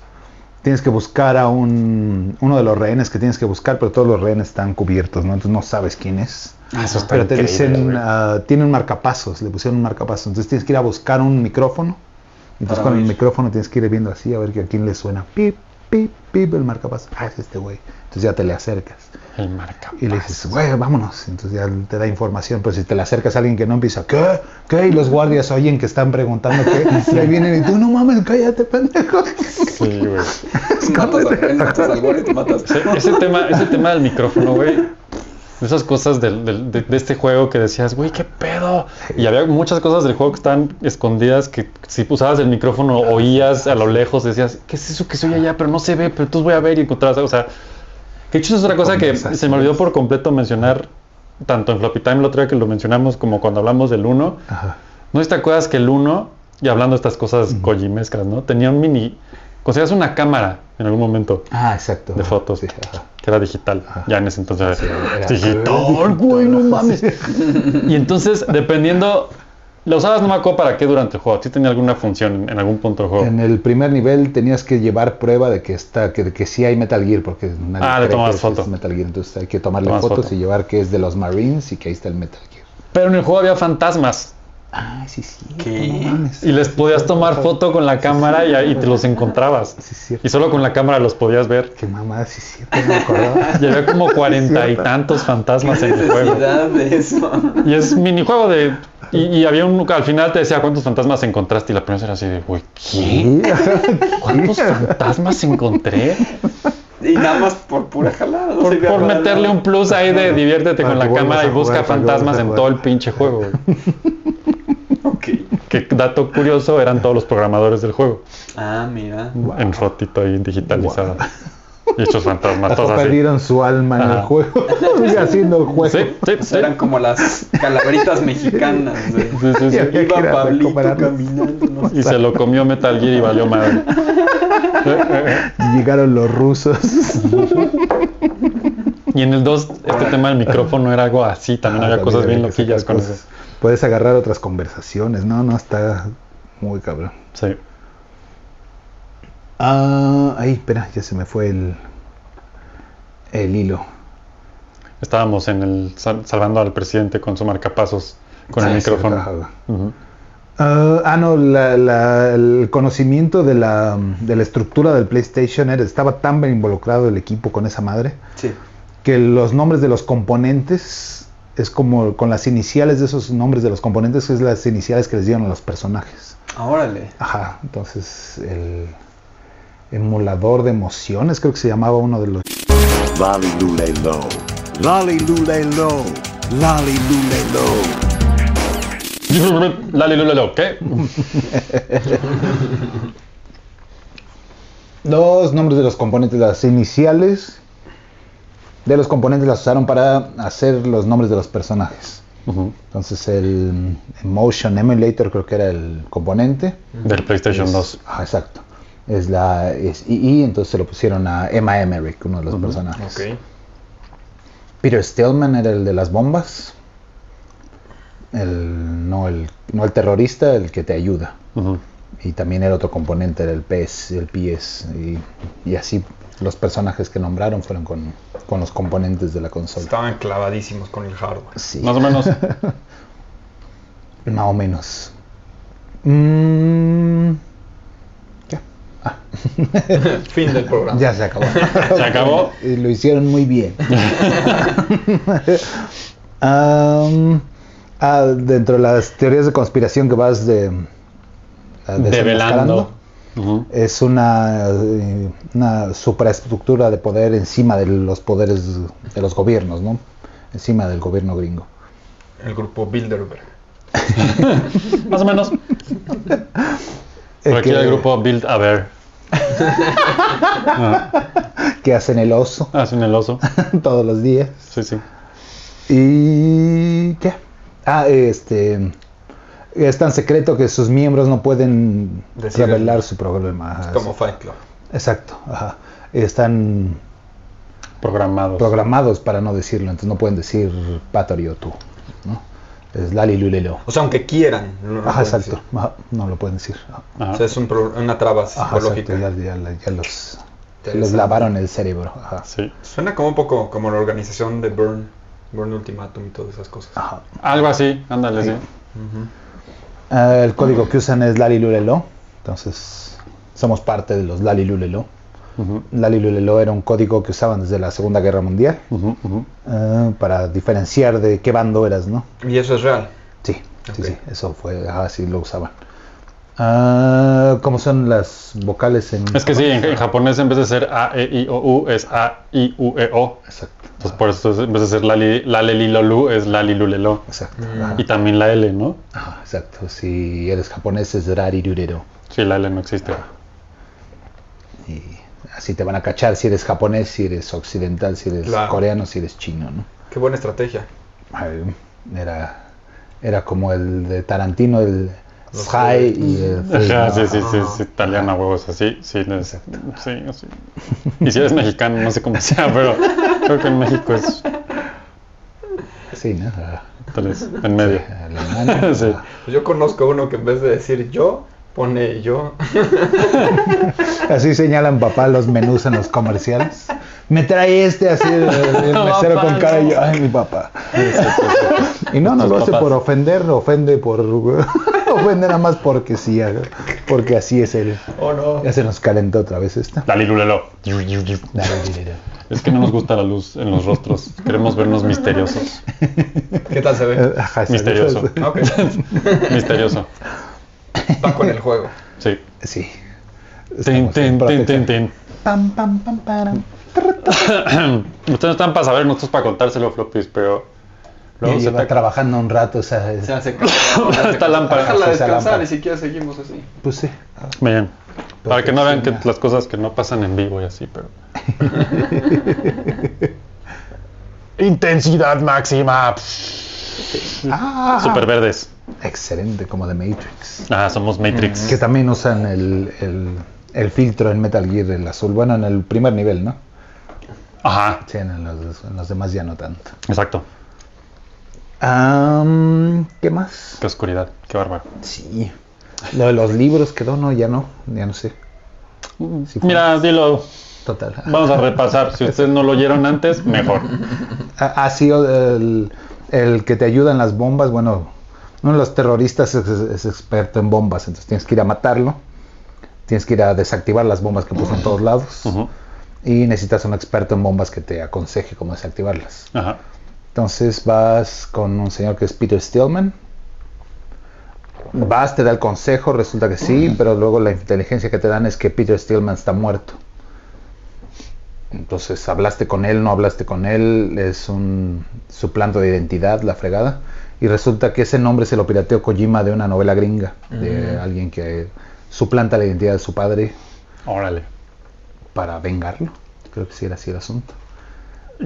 tienes que buscar a un, uno de los rehenes que tienes que buscar, pero todos los rehenes están cubiertos, ¿no? Entonces no sabes quién es. Ah, eso está Pero te dicen, ah, tiene un marcapasos, le pusieron un marcapasos. Entonces tienes que ir a buscar un micrófono. Entonces Para con el micrófono tienes que ir viendo así a ver que a quién le suena. Pip, pip, pip, el marcapasos. Ah, es este güey. Entonces ya te le acercas. El marca. Y le dices, güey, vámonos. Entonces ya te da información. Pero si te le acercas a alguien que no empieza, ¿qué? ¿Qué? Y los guardias oyen que están preguntando qué. Y ahí vienen y tú, no mames, cállate, pendejo. Sí, güey. Matas, a, matas al guardia y te matas. Sí, ese tema, ese tema del micrófono, güey. esas cosas del- del- de, de este juego que decías, güey, qué pedo. Y había muchas cosas del juego que estaban escondidas que si usabas el micrófono oías a lo lejos, decías, ¿qué es eso que soy allá? Pero no se ve, pero entonces voy a ver y encontrabas, o sea, que hecho es otra cosa que se me olvidó por completo mencionar, tanto en Floppy Time el otro día que lo mencionamos como cuando hablamos del 1. Ajá. ¿No te acuerdas que el 1, y hablando de estas cosas kojimescas, ¿no? Tenía un mini, conseguías una cámara en algún momento Ah, exacto. de Ajá, fotos, sí, ajá. que era digital. Ya en ese entonces era- digital, güey, no mames. y entonces, dependiendo, la usabas, no me acuerdo para qué durante el juego. Si tenía alguna función en, algún punto del juego. En el primer nivel tenías que llevar prueba de que está, que, de que sí hay Metal Gear, porque nadie Ah, le cree tomas que es. Metal Gear, entonces hay que tomarle Tomas fotos foto. y llevar que es de los Marines y que ahí está el Metal Gear. Pero en el juego había fantasmas. Ah, sí, sí. ¿Qué? No. Y les podías tomar foto con la cámara y te los encontrabas. Sí. Y solo con la cámara los podías ver. Qué mamada, sí, cierto, no me acordaba. Y había como cuarenta y tantos fantasmas en el juego. necesidad de eso. Y es minijuego de. Y, y había un. Al final te decía cuántos fantasmas encontraste. Y la primera era así de, güey, ¿qué? ¿Cuántos fantasmas encontré? Y nada más por pura jalada. no Por, meterle un plus ahí de diviértete con la cámara y busca fantasmas en todo el pinche juego. Ok. Que dato curioso, eran todos los programadores del juego. Ah, mira. En fotito ahí digitalizado. Y estos fantasmas, Hasta todos así. perdieron su alma en el juego, haciendo el juego. Sí, sí, sí. Eran como las calaveritas mexicanas. de- Sí, sí, sí. Y Iba Pablito caminando. no se lo comió Metal Gear y valió madre. Y llegaron los rusos. Y en el 2, este tema del micrófono era algo así. También Ah, había cosas bien había loquillas con cosas. eso. Puedes agarrar otras conversaciones. No, no, está muy cabrón. Sí. Ah, ahí, espera, ya se me fue el, el hilo. Estábamos en el sal- salvando al presidente con su marcapasos con el Sí, micrófono. Ah, ah, no, la- la- el conocimiento de la, de la estructura del PlayStation era, estaba tan bien involucrado el equipo con esa madre Sí. que los nombres de los componentes es como con las iniciales de esos nombres de los componentes es las iniciales que les dieron a los personajes. Ah, Órale. Ajá, entonces el emulador de emociones creo que se llamaba uno de los Lolly Lule Low. Lolly Lule Low. Lolly Lule Low. Lali, lula, lo, ¿qué? Los nombres de los componentes, las iniciales de los componentes las usaron para hacer los nombres de los personajes. Entonces el Motion Emulator creo que era el componente. Del PlayStation Es- 2. ah, exacto. Es la es II, entonces se lo pusieron a Emma Emmerich, uno de los personajes. Peter Stillman era el de las bombas. El, no, el, no el terrorista, el que te ayuda. Y también el otro componente era el PS, el PS. Y, y así los personajes que nombraron fueron con, con los componentes de la consola. Estaban clavadísimos con el hardware. Sí, Más o menos. más o menos. Mm, Fin del programa. Ya se acabó. Se acabó. Y lo hicieron muy bien. Ah, dentro de las teorías de conspiración que vas de, ah, Develando. es una, una supraestructura de poder encima de los poderes de los gobiernos, ¿no? Encima del gobierno gringo. El grupo Bilderberg. Más o menos. Por aquí que, el grupo Build a Bear. que hacen el oso Hacen el oso. todos los días. Sí, sí. ¿Y qué? Ah, este. Es tan secreto que sus miembros no pueden Decir el- revelar su problema. ajá, Como sí. Fight Club. Exacto, ajá. Están Programados. programados para no decirlo, entonces no pueden decir Pattori o tú. Es Lali Lulelo. O sea, aunque quieran. No, Ajá, exacto. ajá, no lo pueden decir. Ajá, Ajá. O sea, es un pro- una traba exacto, psicológica. ya, ya- ya los, les lavaron el cerebro. Ajá. Sí. Suena como un poco como la organización de Burn, Burn Ultimatum y todas esas cosas. Ajá. Algo así, ándale, sí. Ah, el código que usan es Lali Lulelo, entonces somos parte de los Lali Lulelo. Ujú, Lali Lulelo era un código que usaban desde la Segunda Guerra Mundial ah, para diferenciar de qué bando eras, ¿no? Y eso es real. Sí, sí, sí, eso fue, así lo usaban. Ah, ¿Cómo son las vocales en Es que sí, en, en japonés en vez de ser A, E, I, O, U es A, I, U, E, O. Exacto. Entonces por eso es- en vez de ser lali, lale, li, lo, lu es lali, lu, le, lo. Exacto. Y también la L, ¿no? Ajá, exacto. Si eres japonés es rarirurero. Sí, la L no existe. Y así te van a cachar si eres japonés, si eres occidental, si eres Claro. coreano, si eres chino, ¿no? Qué buena estrategia. Ay, Era, era como el de Tarantino, el Los Sky y el Ajá, sí, sí, sí, sí, italiana, huevos, así, sí, no es- sí, sí. Y si eres mexicano, no sé cómo sea, pero creo que en México es Sí, ¿no? Vez en medio. alemán. Sí. Yo conozco uno que en vez de decir yo, pone yo. Así señalan papá los menús en los comerciales. Me trae este así el, el mesero Papá, con cara y yo, ay mi papá. Y no, no lo hace papás. por ofender, ofende por ofende nada más porque sí, porque así es él. Oh no. Ya se nos calentó otra vez esta. Dale, dile, Es que no nos gusta la luz en los rostros. Queremos vernos misteriosos. ¿Qué tal se ve? Ajá, Misterioso. Misterioso. Va con el juego. Sí. Sí. Tin, tin, tin, tin, tin. Pam, pam, pam, param. Ustedes no están para saber, nosotros para contárselo, floppies, pero luego se lleva te trabajando un rato, o sea, Se hace Esta lámpara. Déjala descansar lámpara. y si quieres seguimos así. pues sí. Bien. Para que no vean que las cosas que no pasan en vivo y así, pero. Intensidad máxima. Ah, Super verdes. Excelente, como de Matrix. Ah, somos Matrix. Que también usan el, el, el filtro en Metal Gear, el azul. Bueno, en el primer nivel, ¿no? Ajá, Sí, en los, en los demás ya no tanto. exacto. Am, ¿Qué más? Qué oscuridad, qué bárbaro. Sí. Lo de los libros quedó, no, ya no, ya no sé. Fue- Mira, dilo. Total. Vamos a repasar. Si ustedes no lo oyeron antes, mejor. Ha, ha sido el, el que te ayuda en las bombas. Bueno, uno de los terroristas es, es experto en bombas, entonces tienes que ir a matarlo. Tienes que ir a desactivar las bombas que puso en todos lados. Y necesitas un experto en bombas que te aconseje cómo desactivarlas. Ajá. Entonces vas con un señor que es Peter Stillman. Vas, te da el consejo, resulta que sí, pero luego la inteligencia que te dan es que Peter Stillman está muerto. Entonces, hablaste con él, no hablaste con él, es un suplanto de identidad, la fregada. Y resulta que ese nombre se lo pirateó Kojima de una novela gringa, de alguien que suplanta la identidad de su padre Órale. para vengarlo. Creo que sí era así el asunto.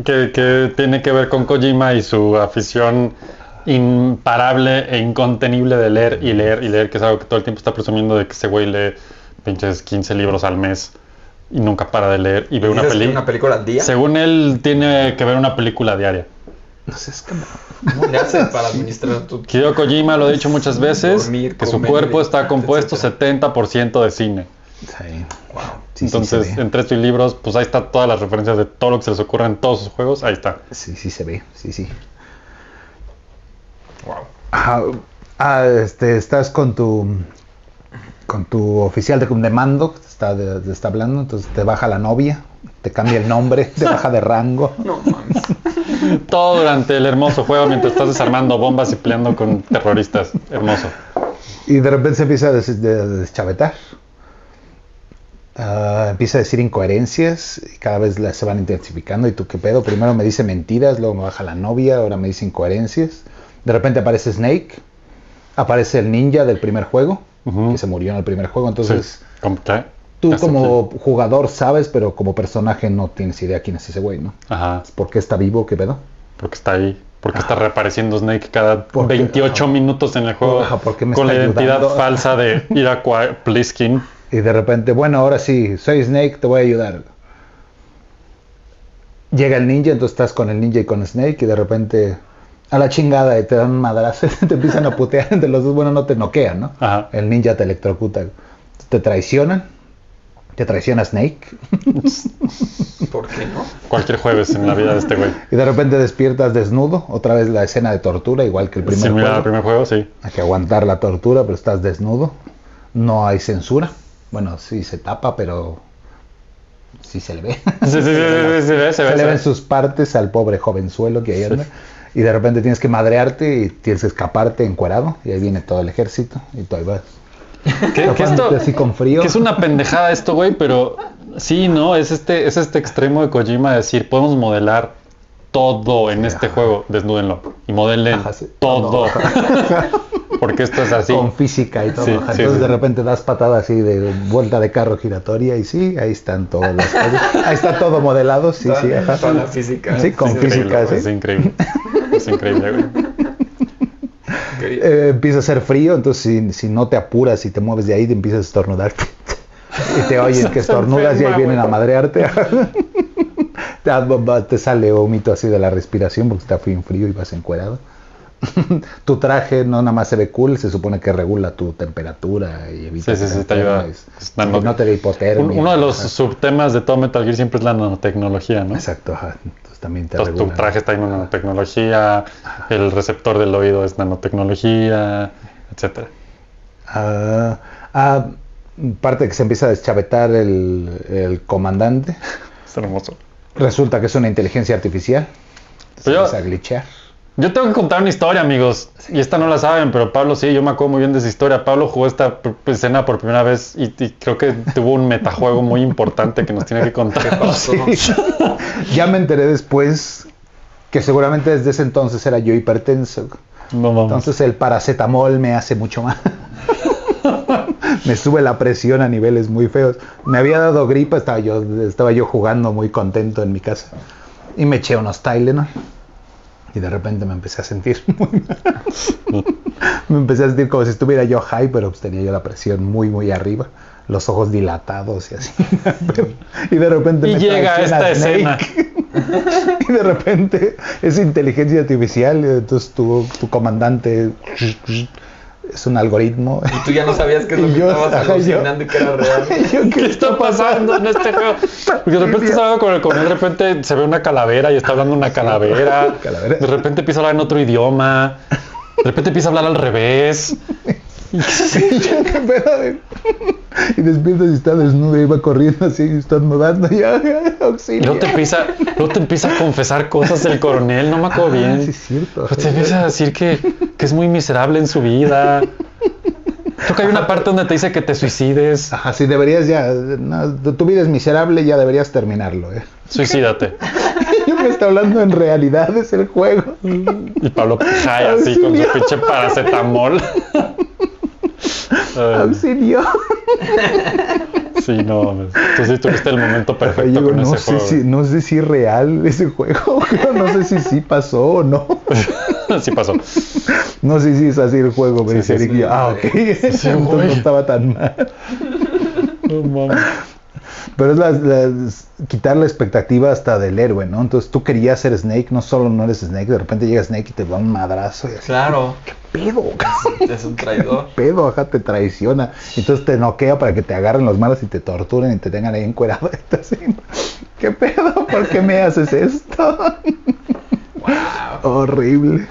Que, que tiene que ver con Kojima y su afición imparable e incontenible de leer y leer y leer, que es algo que todo el tiempo está presumiendo de que ese güey lee pinches 15 libros al mes y nunca para de leer y ve una, ¿Dices que peli- una película al día? Según él, tiene que ver una película diaria. No sé, es como... ¿Cómo le haces para administrar tu Hideo Kojima lo ha dicho muchas veces, Dormir, que su comer, cuerpo está compuesto etcétera. 70% de cine. Sí. Sí Entonces, entre estos libros, pues ahí está todas las referencias de todo lo que se les ocurre en todos sus juegos, ahí está. Sí, sí se ve, sí, sí. Wow. Ah, ah, este, estás con tu con tu oficial de, de mando, te está, de- te está hablando, entonces te baja la novia, te cambia el nombre, te baja de rango. No mames. Todo durante el hermoso juego mientras estás desarmando bombas y peleando con terroristas. Hermoso. Y de repente se empieza a des- de- deschavetar. Ah, empieza a decir incoherencias y cada vez las se van intensificando. ¿Y tú qué pedo? Primero me dice mentiras, luego me baja la novia, ahora me dice incoherencias. De repente aparece Snake, aparece el ninja del primer juego, que se murió en el primer juego. Entonces. Tú como jugador sabes, pero como personaje no tienes idea quién es ese güey, ¿no? Ajá. ¿Por qué está vivo? ¿Qué pedo? Porque está ahí. Porque está reapareciendo Snake cada Porque- 28 ajá. minutos en el juego. Ajá, porque me con la está identidad falsa de Irakwa Pliskin. Y de repente, bueno, ahora sí, soy Snake, te voy a ayudar. Llega el ninja, entonces estás con el ninja y con Snake y de repente a la chingada y te dan un madrazo, te empiezan a putear entre los dos, bueno, no te noquean, ¿no? Ajá. El ninja te electrocuta, te traicionan, te traiciona Snake ¿Por qué no? Cualquier jueves en la vida de este güey. y de repente despiertas desnudo, otra vez la escena de tortura, igual que el primer Similar juego. al primer juego, sí. Hay que aguantar la tortura, pero estás desnudo. No hay censura. Bueno, sí se tapa, pero sí se le ve. Sí, sí, sí, sí, sí, sí, se ve, se le ven ve. sus partes al pobre jovenzuelo que ahí anda. Y de repente tienes que madrearte y tienes que escaparte encuerado. Y ahí viene todo el ejército y tú ahí vas. Que, esto, así con frío. que es una pendejada esto, güey, pero sí, ¿no? Es este, es este extremo de Kojima de decir, podemos modelar todo en este juego, desnúdenlo. Y modelen Ajá, sí. todo. Porque esto es así. con física y todo. Sí, ajá. sí, Entonces sí. de repente das patada así de vuelta de carro giratoria y sí, ahí están todas las cosas. Ahí está todo modelado, sí, sí, ajá. Toda la física. Sí, con física. Es increíble. Es increíble, güey. Eh, empieza a hacer frío, entonces si, si no te apuras y te mueves de ahí, te empiezas a estornudar. y te oyen que estornudas y ahí vienen a madrearte. te sale vómito así de la respiración porque está bien frío y vas encuerado. tu traje no nada más se ve cool, se supone que regula tu temperatura y evita Sí, sí, que sí, te ayuda. no te dé hipotermia. Un- uno de los Ajá. subtemas de todo Metal Gear siempre es la nanotecnología, ¿no? Exacto, ajá. Entonces también te Entonces tu traje está en nanotecnología, el receptor del oído es nanotecnología, etcétera. Ah, ah, parte que se empieza a deschavetar el, el comandante. Es hermoso. Resulta que es una inteligencia artificial. Se yo- empieza a glitchear. Yo tengo que contar una historia, amigos. Y esta no la saben, pero Pablo sí, yo me acuerdo muy bien de esa historia. Pablo jugó esta escena por primera vez y, y creo que tuvo un metajuego muy importante que nos tiene que contar. Sí. ya me enteré después que seguramente desde ese entonces era yo hipertenso. No mames. Entonces el paracetamol me hace mucho mal. me sube la presión a niveles muy feos. Me había dado gripa, estaba yo, estaba yo jugando muy contento en mi casa. Y me eché unos Tylenol. Y de repente me empecé a sentir muy mal. me empecé a sentir como si estuviera yo high, pero pues tenía yo la presión muy, muy arriba. Los ojos dilatados y así. y de repente Y me llega esta escena. Y de repente es inteligencia artificial. Entonces tu, tu comandante es un algoritmo. Y tú ya no sabías qué es lo que yo, estabas ajá, yo- alucinando y que era real. Yo, ¿Qué está pasando en este juego? Porque de repente está hablando con el coronel, de repente se ve una calavera y está hablando una calavera. Calavera. De repente empieza a hablar en otro idioma. De repente empieza a hablar al revés. Y despiertas y está desnudo y va corriendo así, y está mudando y auxilio. luego te empieza, luego te empieza a confesar cosas del coronel, no me acuerdo Ah, bien. sí, es cierto. Luego te empieza a decir que, que es muy miserable en su vida. Creo que hay una parte donde te dice que te suicides. Ajá, sí, deberías ya. no, tu- vida es miserable, ya deberías terminarlo. ¿eh? Suicídate. Yo me está hablando en realidad, es el juego. Y Pablo cae así con su pinche paracetamol. Auxilio. sí, no, tú sí tuviste el momento perfecto con no ese sé, juego. si, no sé si es real ese juego. pero no sé si sí pasó o no. sí pasó. No sé si es así el juego. Me Sí, sí, sí. ah, ok. No estaba tan mal. No mames. Pero es la- la- quitar la expectativa hasta del héroe, ¿no? Entonces tú querías ser Snake, no solo no eres Snake, de repente llega Snake y te da un madrazo y así, Claro, pedo, es un traidor. pedo, ajá, te traiciona. Entonces te noquea para que te agarren los malos y te torturen y te tengan ahí encuerado. así, ¿Qué pedo? ¿Por qué me haces esto? Horrible,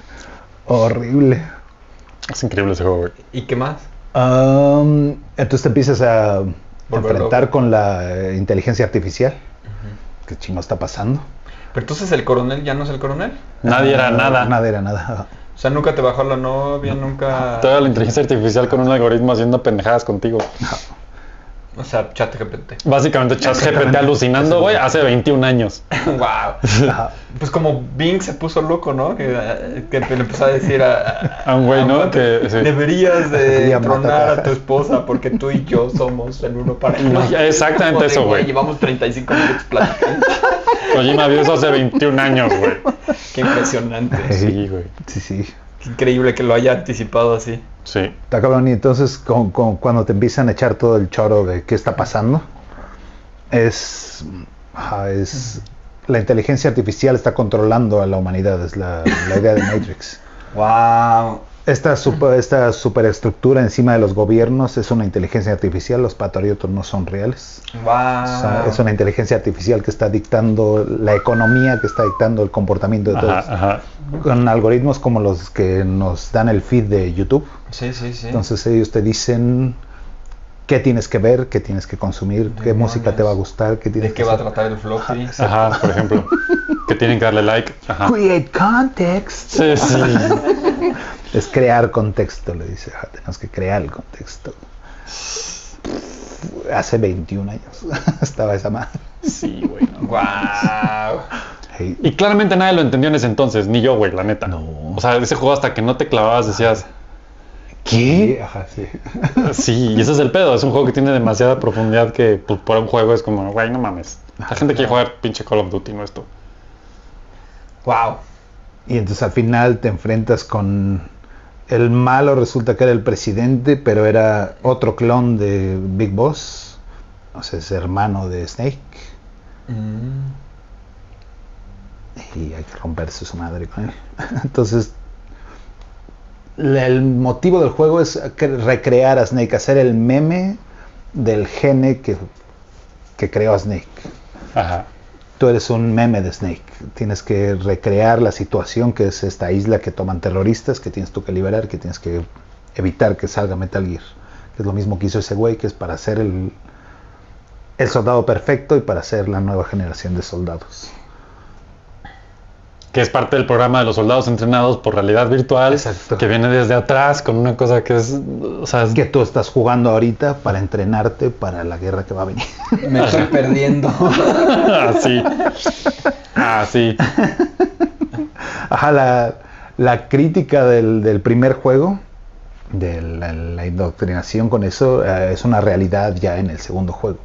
horrible. Es increíble ese juego, güey. ¿Y qué más? Am, entonces te empiezas a Enfrentar con la eh, inteligencia artificial. ¿Qué chingo está pasando? Pero entonces el coronel ya no es el coronel. Nadie era nada. Nada era nada. O sea, nunca te bajó la novia, nunca. Toda la inteligencia artificial con un algoritmo haciendo pendejadas contigo. O sea, chat GPT. Básicamente ChatGPT alucinando, güey, hace 21 años. wow. Pues como Bing se puso loco, ¿no? Que, eh, que le empezó a decir a, A un güey, ¿no? Que, sí. Deberías de tronar a tu esposa porque tú y yo somos el uno para el No, otro. exactamente eso, güey. Llevamos 35 minutos platicando. Kojima vio eso hace 21 años, güey. Qué impresionante. Sí, güey. Sí, sí. Qué increíble que lo haya anticipado así. Sí. Está cabrón. Y entonces, con- con- cuando te empiezan a echar todo el choro de qué está pasando, es. es la inteligencia artificial está controlando a la humanidad, es la, la idea de Matrix. Wow. Esta, super, esta superestructura encima de los gobiernos es una inteligencia artificial, los patriotos no son reales. Wow. Es una inteligencia artificial que está dictando la economía, que está dictando el comportamiento de todos. Ajá, ajá. Con algoritmos como los que nos dan el feed de YouTube. Sí, sí, sí. Entonces ellos te dicen qué tienes que ver, qué tienes que consumir, qué Demonios. música te va a gustar, qué tienes ¿De qué que va a hacer. tratar el floppy? Ajá, por ejemplo. Que tienen que darle like. Ajá. Create context. Sí, sí. Es crear contexto, le dice. Tenemos que crear el contexto. Hace 21 años estaba esa madre. Sí, güey. no. ¡Wow! Hey, Y claramente nadie lo entendió en ese entonces, ni yo, güey, la neta. No. O sea, ese juego hasta que no te clavabas decías, ¿Qué? Ajá, sí. sí, y ese es el pedo. Es un juego que tiene demasiada profundidad que pues, por un juego es como, güey, no mames. La gente quiere jugar pinche Call of Duty, no esto. ¡Wow! Y entonces al final te enfrentas con el malo, resulta que era el presidente, pero era otro clon de Big Boss. O sea, es hermano de Snake. Y hay que romperse su madre con él. Entonces, el motivo del juego es recrear a Snake, hacer el meme del gene que, que creó a Snake Ajá. Tú eres un meme de Snake. Tienes que recrear la situación que es esta isla que toman terroristas, que tienes tú que liberar, que tienes que evitar que salga Metal Gear. Que es lo mismo que hizo ese güey, que es para ser el, el soldado perfecto y para ser la nueva generación de soldados. Que es parte del programa de los soldados entrenados por realidad virtual. Exacto. Que viene desde atrás con una cosa que es. O sea, es Que tú estás jugando ahorita para entrenarte para la guerra que va a venir. Me estoy perdiendo. así. Así. Ajá, la, la crítica del, del primer juego, de la, la indoctrinación con eso, eh, es una realidad ya en el segundo juego.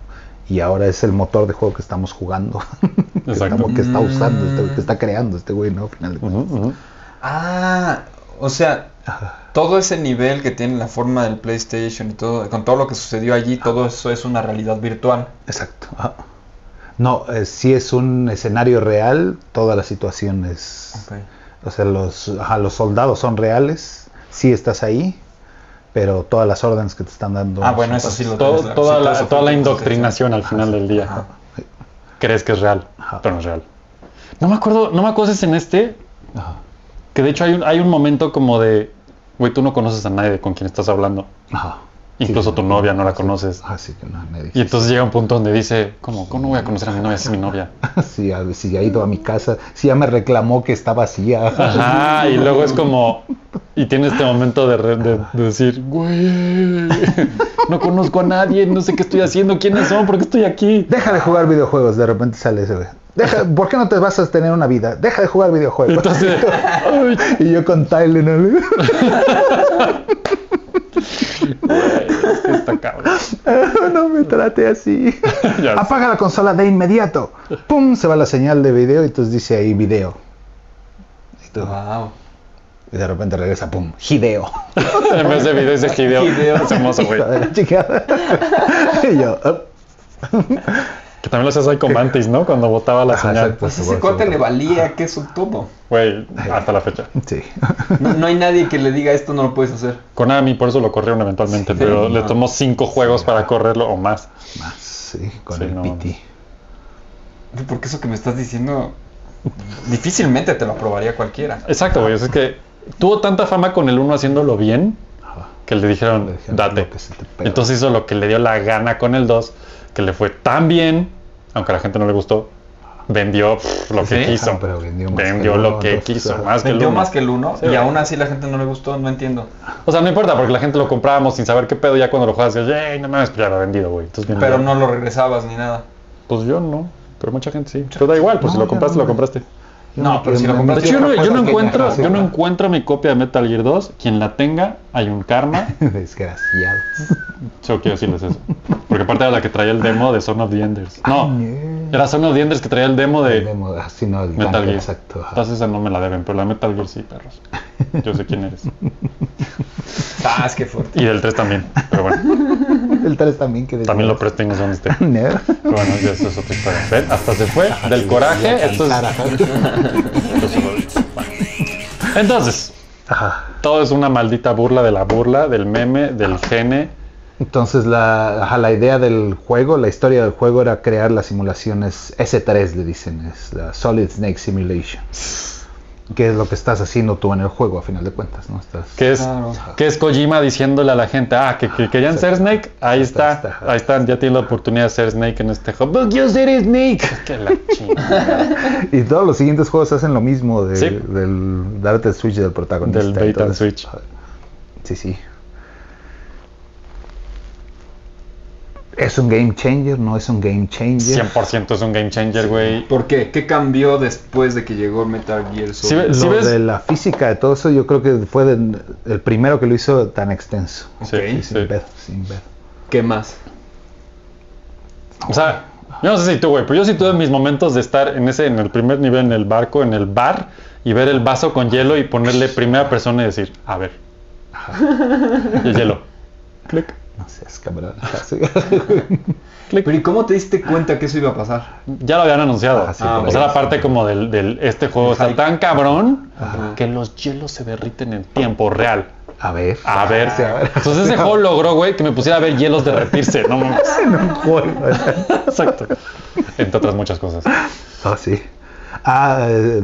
Y ahora es el motor de juego que estamos jugando. que, Exacto. estamos- que está usando, este- que está creando este güey, ¿no? Al final de cuentas. Ah, o sea, todo ese nivel que tiene la forma del PlayStation y todo, con todo lo que sucedió allí, todo eso es una realidad virtual. Exacto. No, eh, si es un escenario real, toda la situación es... O sea, los, ajá, los soldados son reales, sí estás ahí, pero todas las órdenes que te están dando... Ah, bueno, eso sí lo Todo- claro. toda Sí, la, eso toda la indoctrinación al final del día. Ajá. Crees que es real, Ajá. pero no es real. No me acuerdo, no me acuerdo si es en este, Ajá. que de hecho hay un, hay un momento como de, güey, tú no conoces a nadie con quien estás hablando. Ajá. Incluso tu novia no la conoces. Ah, sí, que no, nadie. Y entonces llega un punto donde dice, ¿cómo, cómo no voy a conocer a mi novia si es mi novia? si, ha, si ha ido a mi casa, si ya me reclamó que está vacía. Ajá, y luego es como, y tiene este momento de, re- de- de decir, güey, no conozco a nadie, no sé qué estoy haciendo, quiénes son, por qué estoy aquí. Deja de jugar videojuegos, de repente sale ese güey. Deja, ¿Por qué no te vas a tener una vida? Deja de jugar videojuegos. Entonces, y yo con Tylenol. es que está cabrón. no me trate así. Apaga la consola de inmediato. Pum, se va la señal de video y entonces dice ahí video. Y, tú- Wow. y de repente regresa, pum, Hideo. En vez de video dice Hideo. Hideo. Es hermoso, güey. Y yo, "Up". Que también lo hacías ahí con Mantis, ¿no? Cuando botaba la Ajá, señal. exacto. Pues ese cuate le valía que eso todo. Güey, hasta la fecha. Sí. No, no hay nadie que le diga esto no lo puedes hacer. Konami por eso lo corrieron eventualmente, Sí, pero le tomó cinco juegos para correrlo o más. Más, sí, con Sí, el no, PT. Porque eso que me estás diciendo difícilmente te lo aprobaría cualquiera. Exacto, güey. Es que tuvo tanta fama con el uno haciéndolo bien Ajá. que le dijeron, Le dijeron, date. "Lo que se te pega". Entonces hizo lo que le dio la gana con el 2, que le fue tan bien, aunque a la gente no le gustó, vendió pff, lo que Sí, quiso. ah, pero vendió más lo uno, que quiso, más que el Vendió uno. más que el uno Sí, y aún así la gente no le gustó, no entiendo. O sea, no importa, porque la gente lo comprábamos sin saber qué pedo, ya cuando lo juegas, "Yay, no mames, pues ya lo ha vendido, güey. Pero no lo regresabas ni nada. Pues yo no, pero mucha gente sí. Pero da igual, pues si lo compraste, no. lo compraste. No, pero si lo De hecho, yo no, yo no encuentro, yo no encuentro mi copia de Metal Gear 2. Quien la tenga, hay un karma. Desgraciado. Solo quiero decirles eso. Porque aparte era la que traía el demo de Son of the Enders. No, Ay, era Son of the Enders que traía el demo de Demo, así no, el Metal Gear. Exacto. Entonces esa no me la deben, pero la Metal Gear sí, perros. Yo sé quién eres. Ah, es que fuerte. Y del 3 también. Pero bueno, El 3 también que también lo presté. Pero bueno, ya eso es otra historia. ¿Ven? Hasta se fue del coraje. Entonces, todo es una maldita burla de la burla, del meme, del gene. Entonces la, la idea del juego, la historia del juego era crear las simulaciones S3, le dicen, es la Solid Snake Simulation. Que es lo que estás haciendo tú en el juego a final de cuentas, ¿no? Estás Que es, Claro. que es Kojima diciéndole a la gente, ah, que, que querían ser Snake, ahí Está, está, está. ahí están, ya tienen la oportunidad de ser Snake en este juego. But yo seré Snake. Que la chingada. Y todos los siguientes juegos hacen lo mismo de, Sí. del darte el switch del protagonista. Del bait and switch. Sí, sí. ¿Es un game changer? ¿No es un game changer? 100% es un game changer, güey. ¿Por qué? ¿Qué cambió después de que llegó Metal Gear Sí, Solid? sí Lo ves- de la física de todo eso, yo creo que fue de- el primero que lo hizo tan extenso. Sí, sí. sin pedo, sin pedo. ¿Qué más? O sea, yo no sé si tú, güey, pero yo sí tuve mis momentos de estar en ese, en el primer nivel, en el barco, en el bar, y ver el vaso con hielo y ponerle primera persona y decir, a ver. Y el hielo. Clic, No seas cabrón. Pero ¿y cómo te diste cuenta que eso iba a pasar? Ya lo habían anunciado. Ah, sí, Ah, o sea, la parte como del, del- este juego está hype. tan cabrón Ajá. que los hielos se derriten en tiempo real. A ver. A ver. Sí, a ver. Entonces ese juego logró, güey, que me pusiera a ver hielos derretirse. No mames. En un juego. Exacto. Entre otras muchas cosas. Oh, sí. Ah, eh,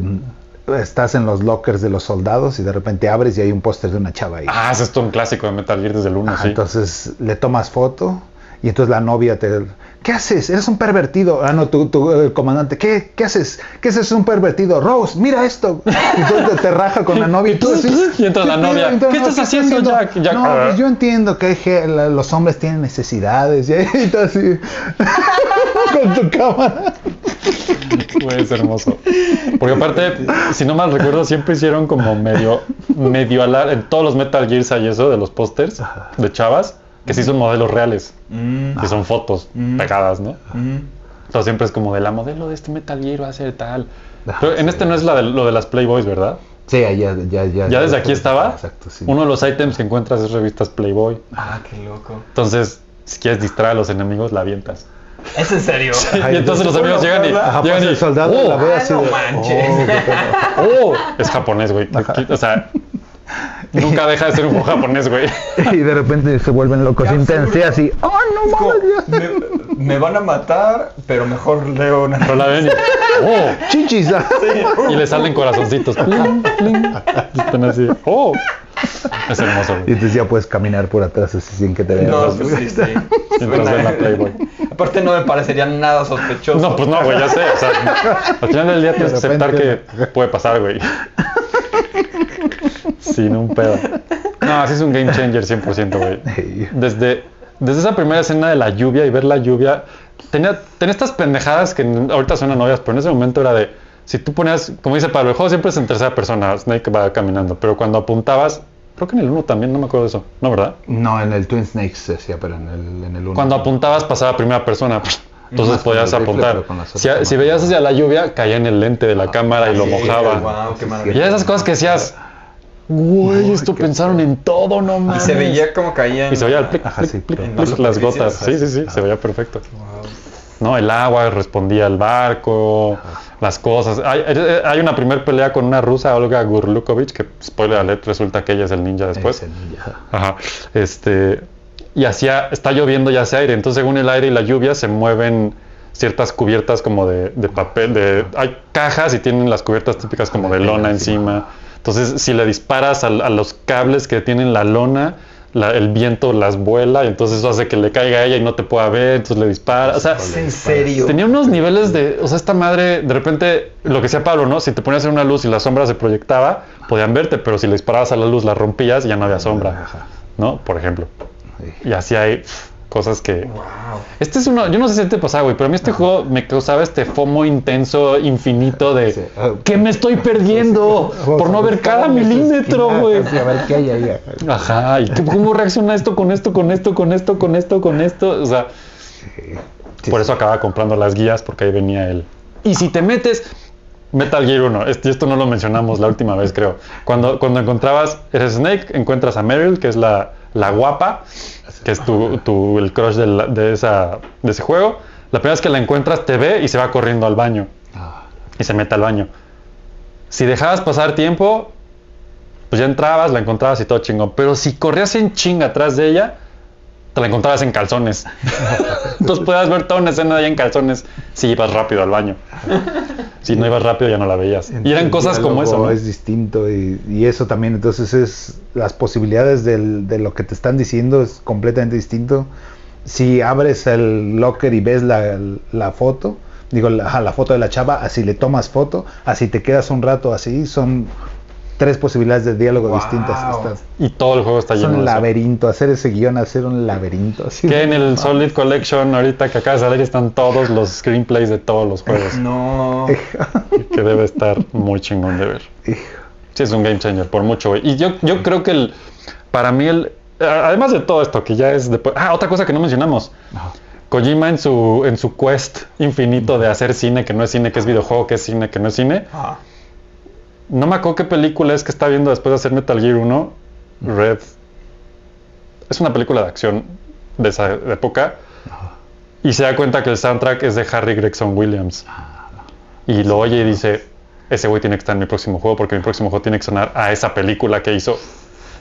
estás en los lockers de los soldados y de repente abres y hay un póster de una chava ahí. Ah, ese es todo un clásico de Metal Gear desde el 1, Ajá, sí. Entonces le tomas foto y entonces la novia te... ¿Qué haces? Eres un pervertido. Ah, no, tú, tú, el comandante. ¿Qué, ¿Qué haces? ¿Qué haces? Es un pervertido. Rose, mira esto. Y entonces te, raja con la novia. Y, tú así, Y entra la ¿qué novia? Entonces, ¿qué estás haciendo, Jack? Jack, no, ah. pues yo entiendo que los hombres tienen necesidades. Y tú así... con tu cámara. Güey, es hermoso. Porque aparte, si no mal recuerdo, siempre hicieron como medio, medio alar en todos los Metal Gears hay eso de los pósters de chavas, que sí son modelos reales, Mm, que son fotos pegadas, ¿no? mm. Entonces siempre es como de la modelo de este Metal Gear va a ser tal. Ajá, Pero en este no es la de, lo de las Playboys, ¿verdad? Sí, ya, ya, ya. Ya desde aquí estaba. Exacto, sí. Uno de los ítems que encuentras es revistas Playboy. Ah, qué loco. Entonces, si quieres distraer a los enemigos, la avientas. ¿Es en serio? y entonces los amigos llegan y, llegan pues y el soldado "Oh, la ve ah, así no de, manches. "Oh, qué pedo". Oh, es japonés, güey. O sea, nunca deja de ser un juego japonés, güey. y de repente se vuelven locos seguro. así, ¡oh, no mames! Ya". me, van a matar, pero mejor leo una... Pero la ven y, oh, ¡Chichis! y le salen corazoncitos. Pling, pling. Están así. Oh, es hermoso, Y güey. entonces ya puedes caminar por atrás así sin que te vean. No, pues sí, sí. Mientras ven la Playboy. Aparte no me parecería nada sospechoso. No, pues no, güey, ya sé. O sea, al final del día tienes que De aceptar que puede pasar, güey. Sin un pedo. No, así es un game changer 100%, güey. Ey. Desde, desde esa primera escena de la lluvia y ver la lluvia, tenía, tenía estas pendejadas que ahorita suenan obvias, pero en ese momento era de, si tú ponías, como dice Pablo, el juego siempre es en tercera persona, Snake va caminando, pero cuando apuntabas, creo que en el 1 también, no me acuerdo de eso, ¿no, verdad? No, en el Twin Snakes se hacía, pero en el, en el uno. Cuando apuntabas pasaba a primera persona, entonces Más podías apuntar. Si, veías hacia la lluvia, caía en el lente de la cámara y lo mojaba. Wow, Y esas cosas que decías, güey, esto pensaron en todo, no Y mames. se veía como caían. Y se veía el plic, Ajá, plic, sí, plic, en plic, las gotas. Sí, sí, sí, se veía perfecto. Wow. No, el agua respondía al barco, las cosas. Hay, hay una primer pelea con una rusa, Olga Gurlukovich, que, spoiler alert, resulta que ella es el ninja después. Ninja. Ajá. Este, y hacía, está lloviendo y hace aire. Entonces, según el aire y la lluvia, se mueven ciertas cubiertas como de, de papel. De, hay cajas y tienen las cubiertas típicas como de lona encima. Entonces, si le disparas a, los cables que tienen la lona, la- el viento las vuela y entonces eso hace que le caiga a ella y no te pueda ver, entonces le dispara. O sea, ¿Es en serio? Tenía unos niveles de, o sea, esta madre, de repente, lo que decía Pablo, ¿no? Si te ponías en una luz y la sombra se proyectaba, podían verte, pero si le disparabas a la luz, la rompías y ya no había sombra, Ajá. ¿no? Por ejemplo. Y así hay cosas que... Wow. Este es uno, yo no sé si te pasaba, güey, pero a mí este juego me causaba este FOMO intenso, infinito de... Sí. ¿Qué me estoy perdiendo? Por no ver cada milímetro, güey. A ver qué hay ahí. Ajá, ¿y cómo reacciona esto con esto, con esto, con esto, con esto, con esto? O sea, Sí, por eso acababa comprando las guías, porque ahí venía el. Y si te metes. Metal Gear 1, este- esto no lo mencionamos la última vez, creo. Cuando, cuando encontrabas, eres Snake, encuentras a Meryl, que es la, la guapa, que es tu, tu- el crush de, la- de esa, de ese juego. La primera vez que la encuentras, te ve y se va corriendo al baño. Ah, Y se mete al baño. Si dejabas pasar tiempo, pues ya entrabas, la encontrabas y todo chingón. Pero si corrías en chinga atrás de ella, te la encontrabas en calzones. Entonces podías ver toda una escena de ella en calzones si ibas rápido al baño. Si no ibas rápido ya no la veías. Y eran cosas como eso. ¿no? Es distinto y, y eso también, entonces es las posibilidades del- de lo que te están diciendo es completamente distinto. Si abres el locker y ves la, la foto, digo, la foto de la chava, así le tomas foto, así te quedas un rato así, son tres posibilidades de diálogo Wow. distintas. Está- Y todo el juego está es lleno un de eso. laberinto, hacer ese guion, hacer un laberinto. así Que en el Solid Collection, ahorita que acaba de salir, están todos los screenplays de todos los juegos. No. que debe estar muy chingón de ver. Sí, es un game changer, por mucho, güey. Y yo, yo creo que el, para mí, el, además de todo esto, que ya es de, Ah, otra cosa que no mencionamos. Kojima en su, en su quest infinito de hacer cine que no es cine, que es videojuego, que es cine, que no es cine. Ah. No me acuerdo qué película es que está viendo después de hacer Metal Gear 1. Red. Es una película de acción de esa época. Y se da cuenta que el soundtrack es de Harry Gregson Williams. Y lo oye y dice, ese güey tiene que estar en mi próximo juego porque mi próximo juego tiene que sonar a esa película que hizo.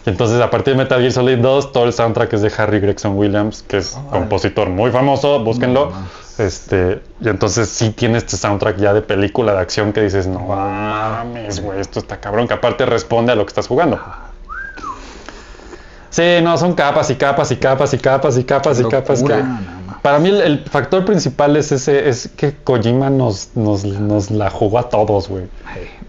Y entonces a partir de Metal Gear Solid 2, todo el soundtrack es de Harry Gregson Williams, que es compositor muy famoso, búsquenlo. Este, y entonces sí tiene este soundtrack ya de película de acción que dices, no mames, güey, esto está cabrón, que aparte responde a lo que estás jugando. Sí, no, son capas y capas y capas y capas y capas y capas. Nada más. Para mí el, el factor principal es ese, es que Kojima nos, nos, nos la jugó a todos, güey.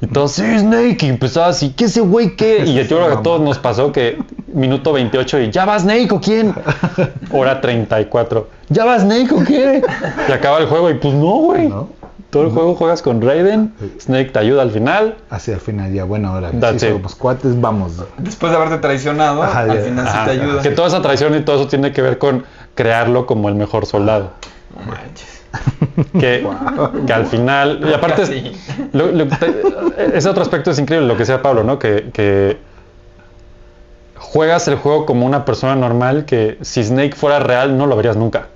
Y todos, sí, Snake, y empezaba así, ¿qué ese güey qué? Y yo creo que a todos nos pasó que minuto 28 y ¿ya va Snake o quién? Hora 34, ¿ya va Snake o qué? Y acaba el juego y pues no, güey. No. Todo el juego juegas con Raiden, Snake te ayuda al final. Hacia el final ya, bueno, ahora sí somos cuates, vamos. Después de haberte traicionado, Ajá, al final sí te ayuda. Que toda esa traición y todo eso tiene que ver con crearlo como el mejor soldado. No manches. que, que al final y aparte es- Casi. lo- lo- te- ese otro aspecto es increíble lo que decía Pablo no que, que juegas el juego como una persona normal que si Snake fuera real no lo verías nunca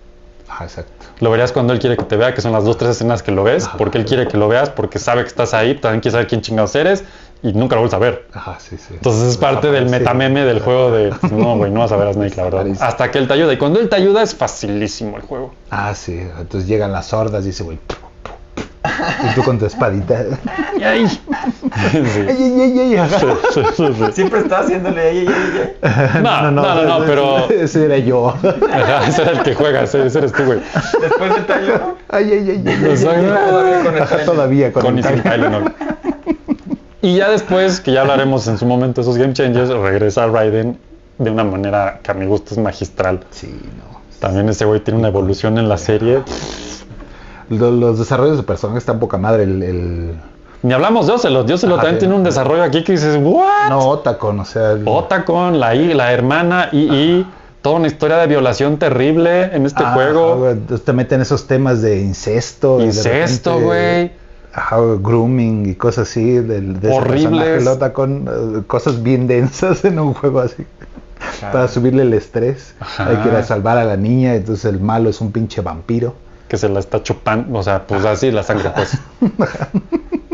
Exacto. lo verías cuando él quiere que te vea que son las dos tres escenas que lo ves porque él quiere que lo veas porque sabe que estás ahí también quiere saber quién chingados eres y nunca lo vuelves a ver Ajá, sí, sí. entonces es parte del metameme del juego de pues, no güey no vas a ver a Snake la verdad hasta que él te ayuda y cuando él te ayuda es facilísimo el juego Ah, sí. Entonces llegan las hordas y dice, güey. Y tú con tu espadita. y ahí Sí. Ay, ay, ay, ay. Sí, sí, sí. Siempre está haciéndole ahí, ahí, ahí. No, no, no, no, pero- Ese era yo. Ajá, ese era el que juega, ese, ese eres tú, güey. Después de tallo, Ay, ay, ay, ay, ay, Exacto. todavía con el Ajá, todavía con, Con y el sin tren. Tylenol. Y ya después, que ya hablaremos en su momento de esos Game Changers, regresa Raiden de una manera que a mi gusto es magistral. Sí, no. También ese güey tiene una evolución en la serie. Lo- Los, desarrollos de personajes están poca madre. El, el- Ni hablamos de Ocelot. Ocelot Ajá, también tiene un desarrollo aquí que dices, ¿what? no, Otacon, o sea. el- Otacon, la, la hermana y, y toda una historia de violación terrible en este Ah, juego. güey, entonces te meten esos temas de incesto. y de Incesto, güey. ajá, grooming y cosas así. Del, de Horribles. personaje, el Otacon, eh, cosas bien densas en un juego así. Para subirle el estrés. Ajá. Hay que ir a salvar a la niña. Entonces el malo es un pinche vampiro. Que se la está chupando, o sea, pues así la sangre, pues.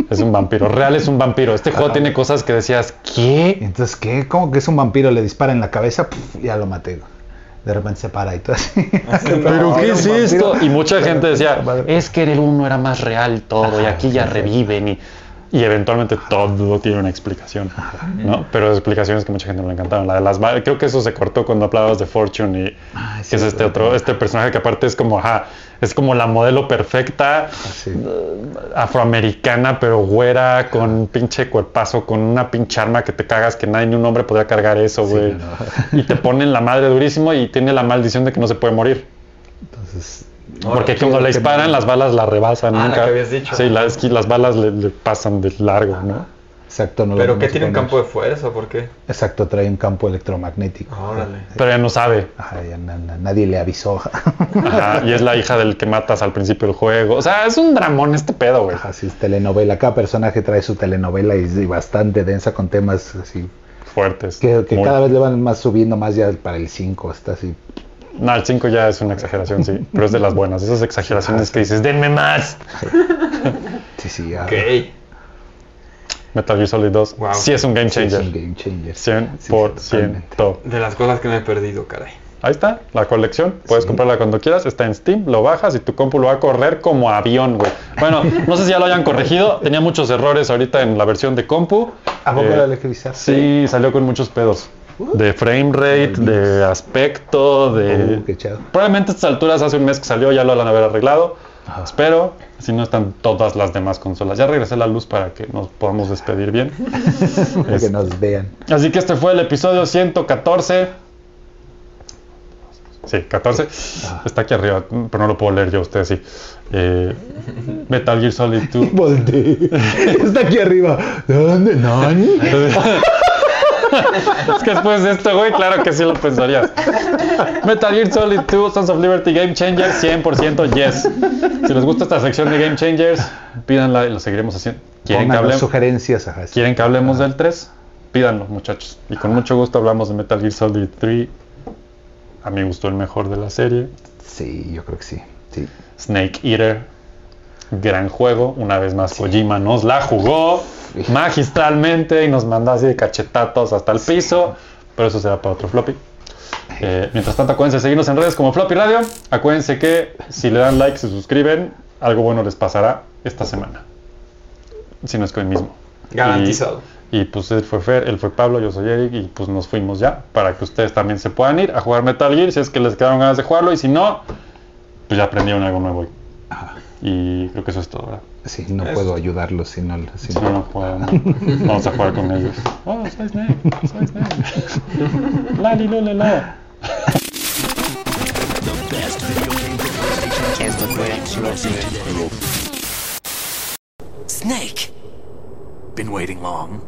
Es un vampiro, real es un vampiro. Este juego tiene cosas que decías, ¿qué? Entonces, ¿qué? ¿Cómo que es un vampiro? Le dispara en la cabeza, Puf, ya lo maté. De repente se para y todo así. ¿Pero qué es esto? Y mucha gente decía, es que el uno era más real y todo, y aquí ya reviven y, y eventualmente todo tiene una explicación, ¿no? Pero explicaciones que mucha gente no le encantaron. La de las creo que eso se cortó cuando hablabas de Fortune y Ah, sí, que es este otro, este personaje que aparte es como, ajá, es como la modelo perfecta Así. afroamericana, pero güera, con un pinche cuerpazo, con una pinche arma que te cagas, que nadie ni un hombre podría cargar eso, güey. no. Y te ponen la madre durísimo y tiene la maldición de que no se puede morir. Entonces, Porque cuando le disparan, las balas la rebasan. Ah, la nunca. que habías dicho. Sí, la- es que las balas le, le pasan de largo, ¿no? exacto, no lo- ¿Pero qué tiene un campo de fuerza? ¿Por qué? Exacto, trae un campo electromagnético. Órale. Pero ella no sabe. Ajá, ya na- na- nadie le avisó. Ajá, y es la hija del que matas al principio del juego. O sea, es un dramón este pedo, güey. Ajá, sí, es telenovela. Cada personaje trae su telenovela y, y bastante densa con temas así. Fuertes. Que, que Muy- cada vez le van más subiendo más ya para el 5. Está así. No, el 5 ya es una exageración, sí. Pero es de las buenas. Esas exageraciones que dices, denme más. Sí, sí, ya. Ok. Metal Gear Solid 2 Wow. sí es un game Sí, es changer. un game changer. 100%. Sí, sí, totalmente. De las cosas que me he perdido, caray. Ahí está, la colección. Puedes Sí. comprarla cuando quieras. Está en Steam, lo bajas y tu compu lo va a correr como avión, güey. Bueno, no sé si ya lo hayan corregido. Tenía muchos errores ahorita en la versión de compu. ¿A poco Eh, la revisaste? Sí, salió con muchos pedos. De frame rate, de aspecto, de... Uh, qué. Probablemente a estas alturas, hace un mes que salió, ya lo van a haber arreglado. Espero, si no están todas las demás consolas. Ya regresé la luz para que nos podamos despedir bien. Para que nos vean. Así que este fue el episodio 114. Sí, 14. Está aquí arriba, pero no lo puedo leer yo, ustedes sí. Eh, Metal Gear Solid 2. Volteé. Está aquí arriba. ¿Dónde? ¿Nani? es que después de esto, güey, claro que sí lo pensarías. Metal Gear Solid 2, Sons of Liberty Game Changer, 100% yes. Si les gusta esta sección de Game Changers, pídanla y lo seguiremos haciendo. ¿Quieren que, hablemos, sugerencias. Ajá, sí. ¿Quieren que hablemos del 3? Pídanlo, muchachos. Y con mucho gusto hablamos de Metal Gear Solid 3. A mí gustó el mejor de la serie. Sí, yo creo que sí. sí. Snake Eater. Gran juego. Una vez más, Kojima nos la jugó magistralmente y nos mandó así de cachetatos hasta el piso. Pero eso será para otro floppy. Eh, mientras tanto, acuérdense de seguirnos en redes como Floppy Radio. Acuérdense que si le dan like, se suscriben, algo bueno les pasará esta semana. Si no es que hoy mismo. Garantizado. Y, y, pues él fue Fer, él fue Pablo, yo soy Eric y pues nos fuimos ya para que ustedes también se puedan ir a jugar Metal Gear si es que les quedaron ganas de jugarlo y si no, pues ya aprendieron algo nuevo hoy. Y creo que eso es todo, ¿verdad? Sí, no puedo ayudarlos si no. Si no, no juegan, vamos a jugar con ellos. Oh, soy Snake, soy Snake. La. Esto fue. Snake. Been waiting long.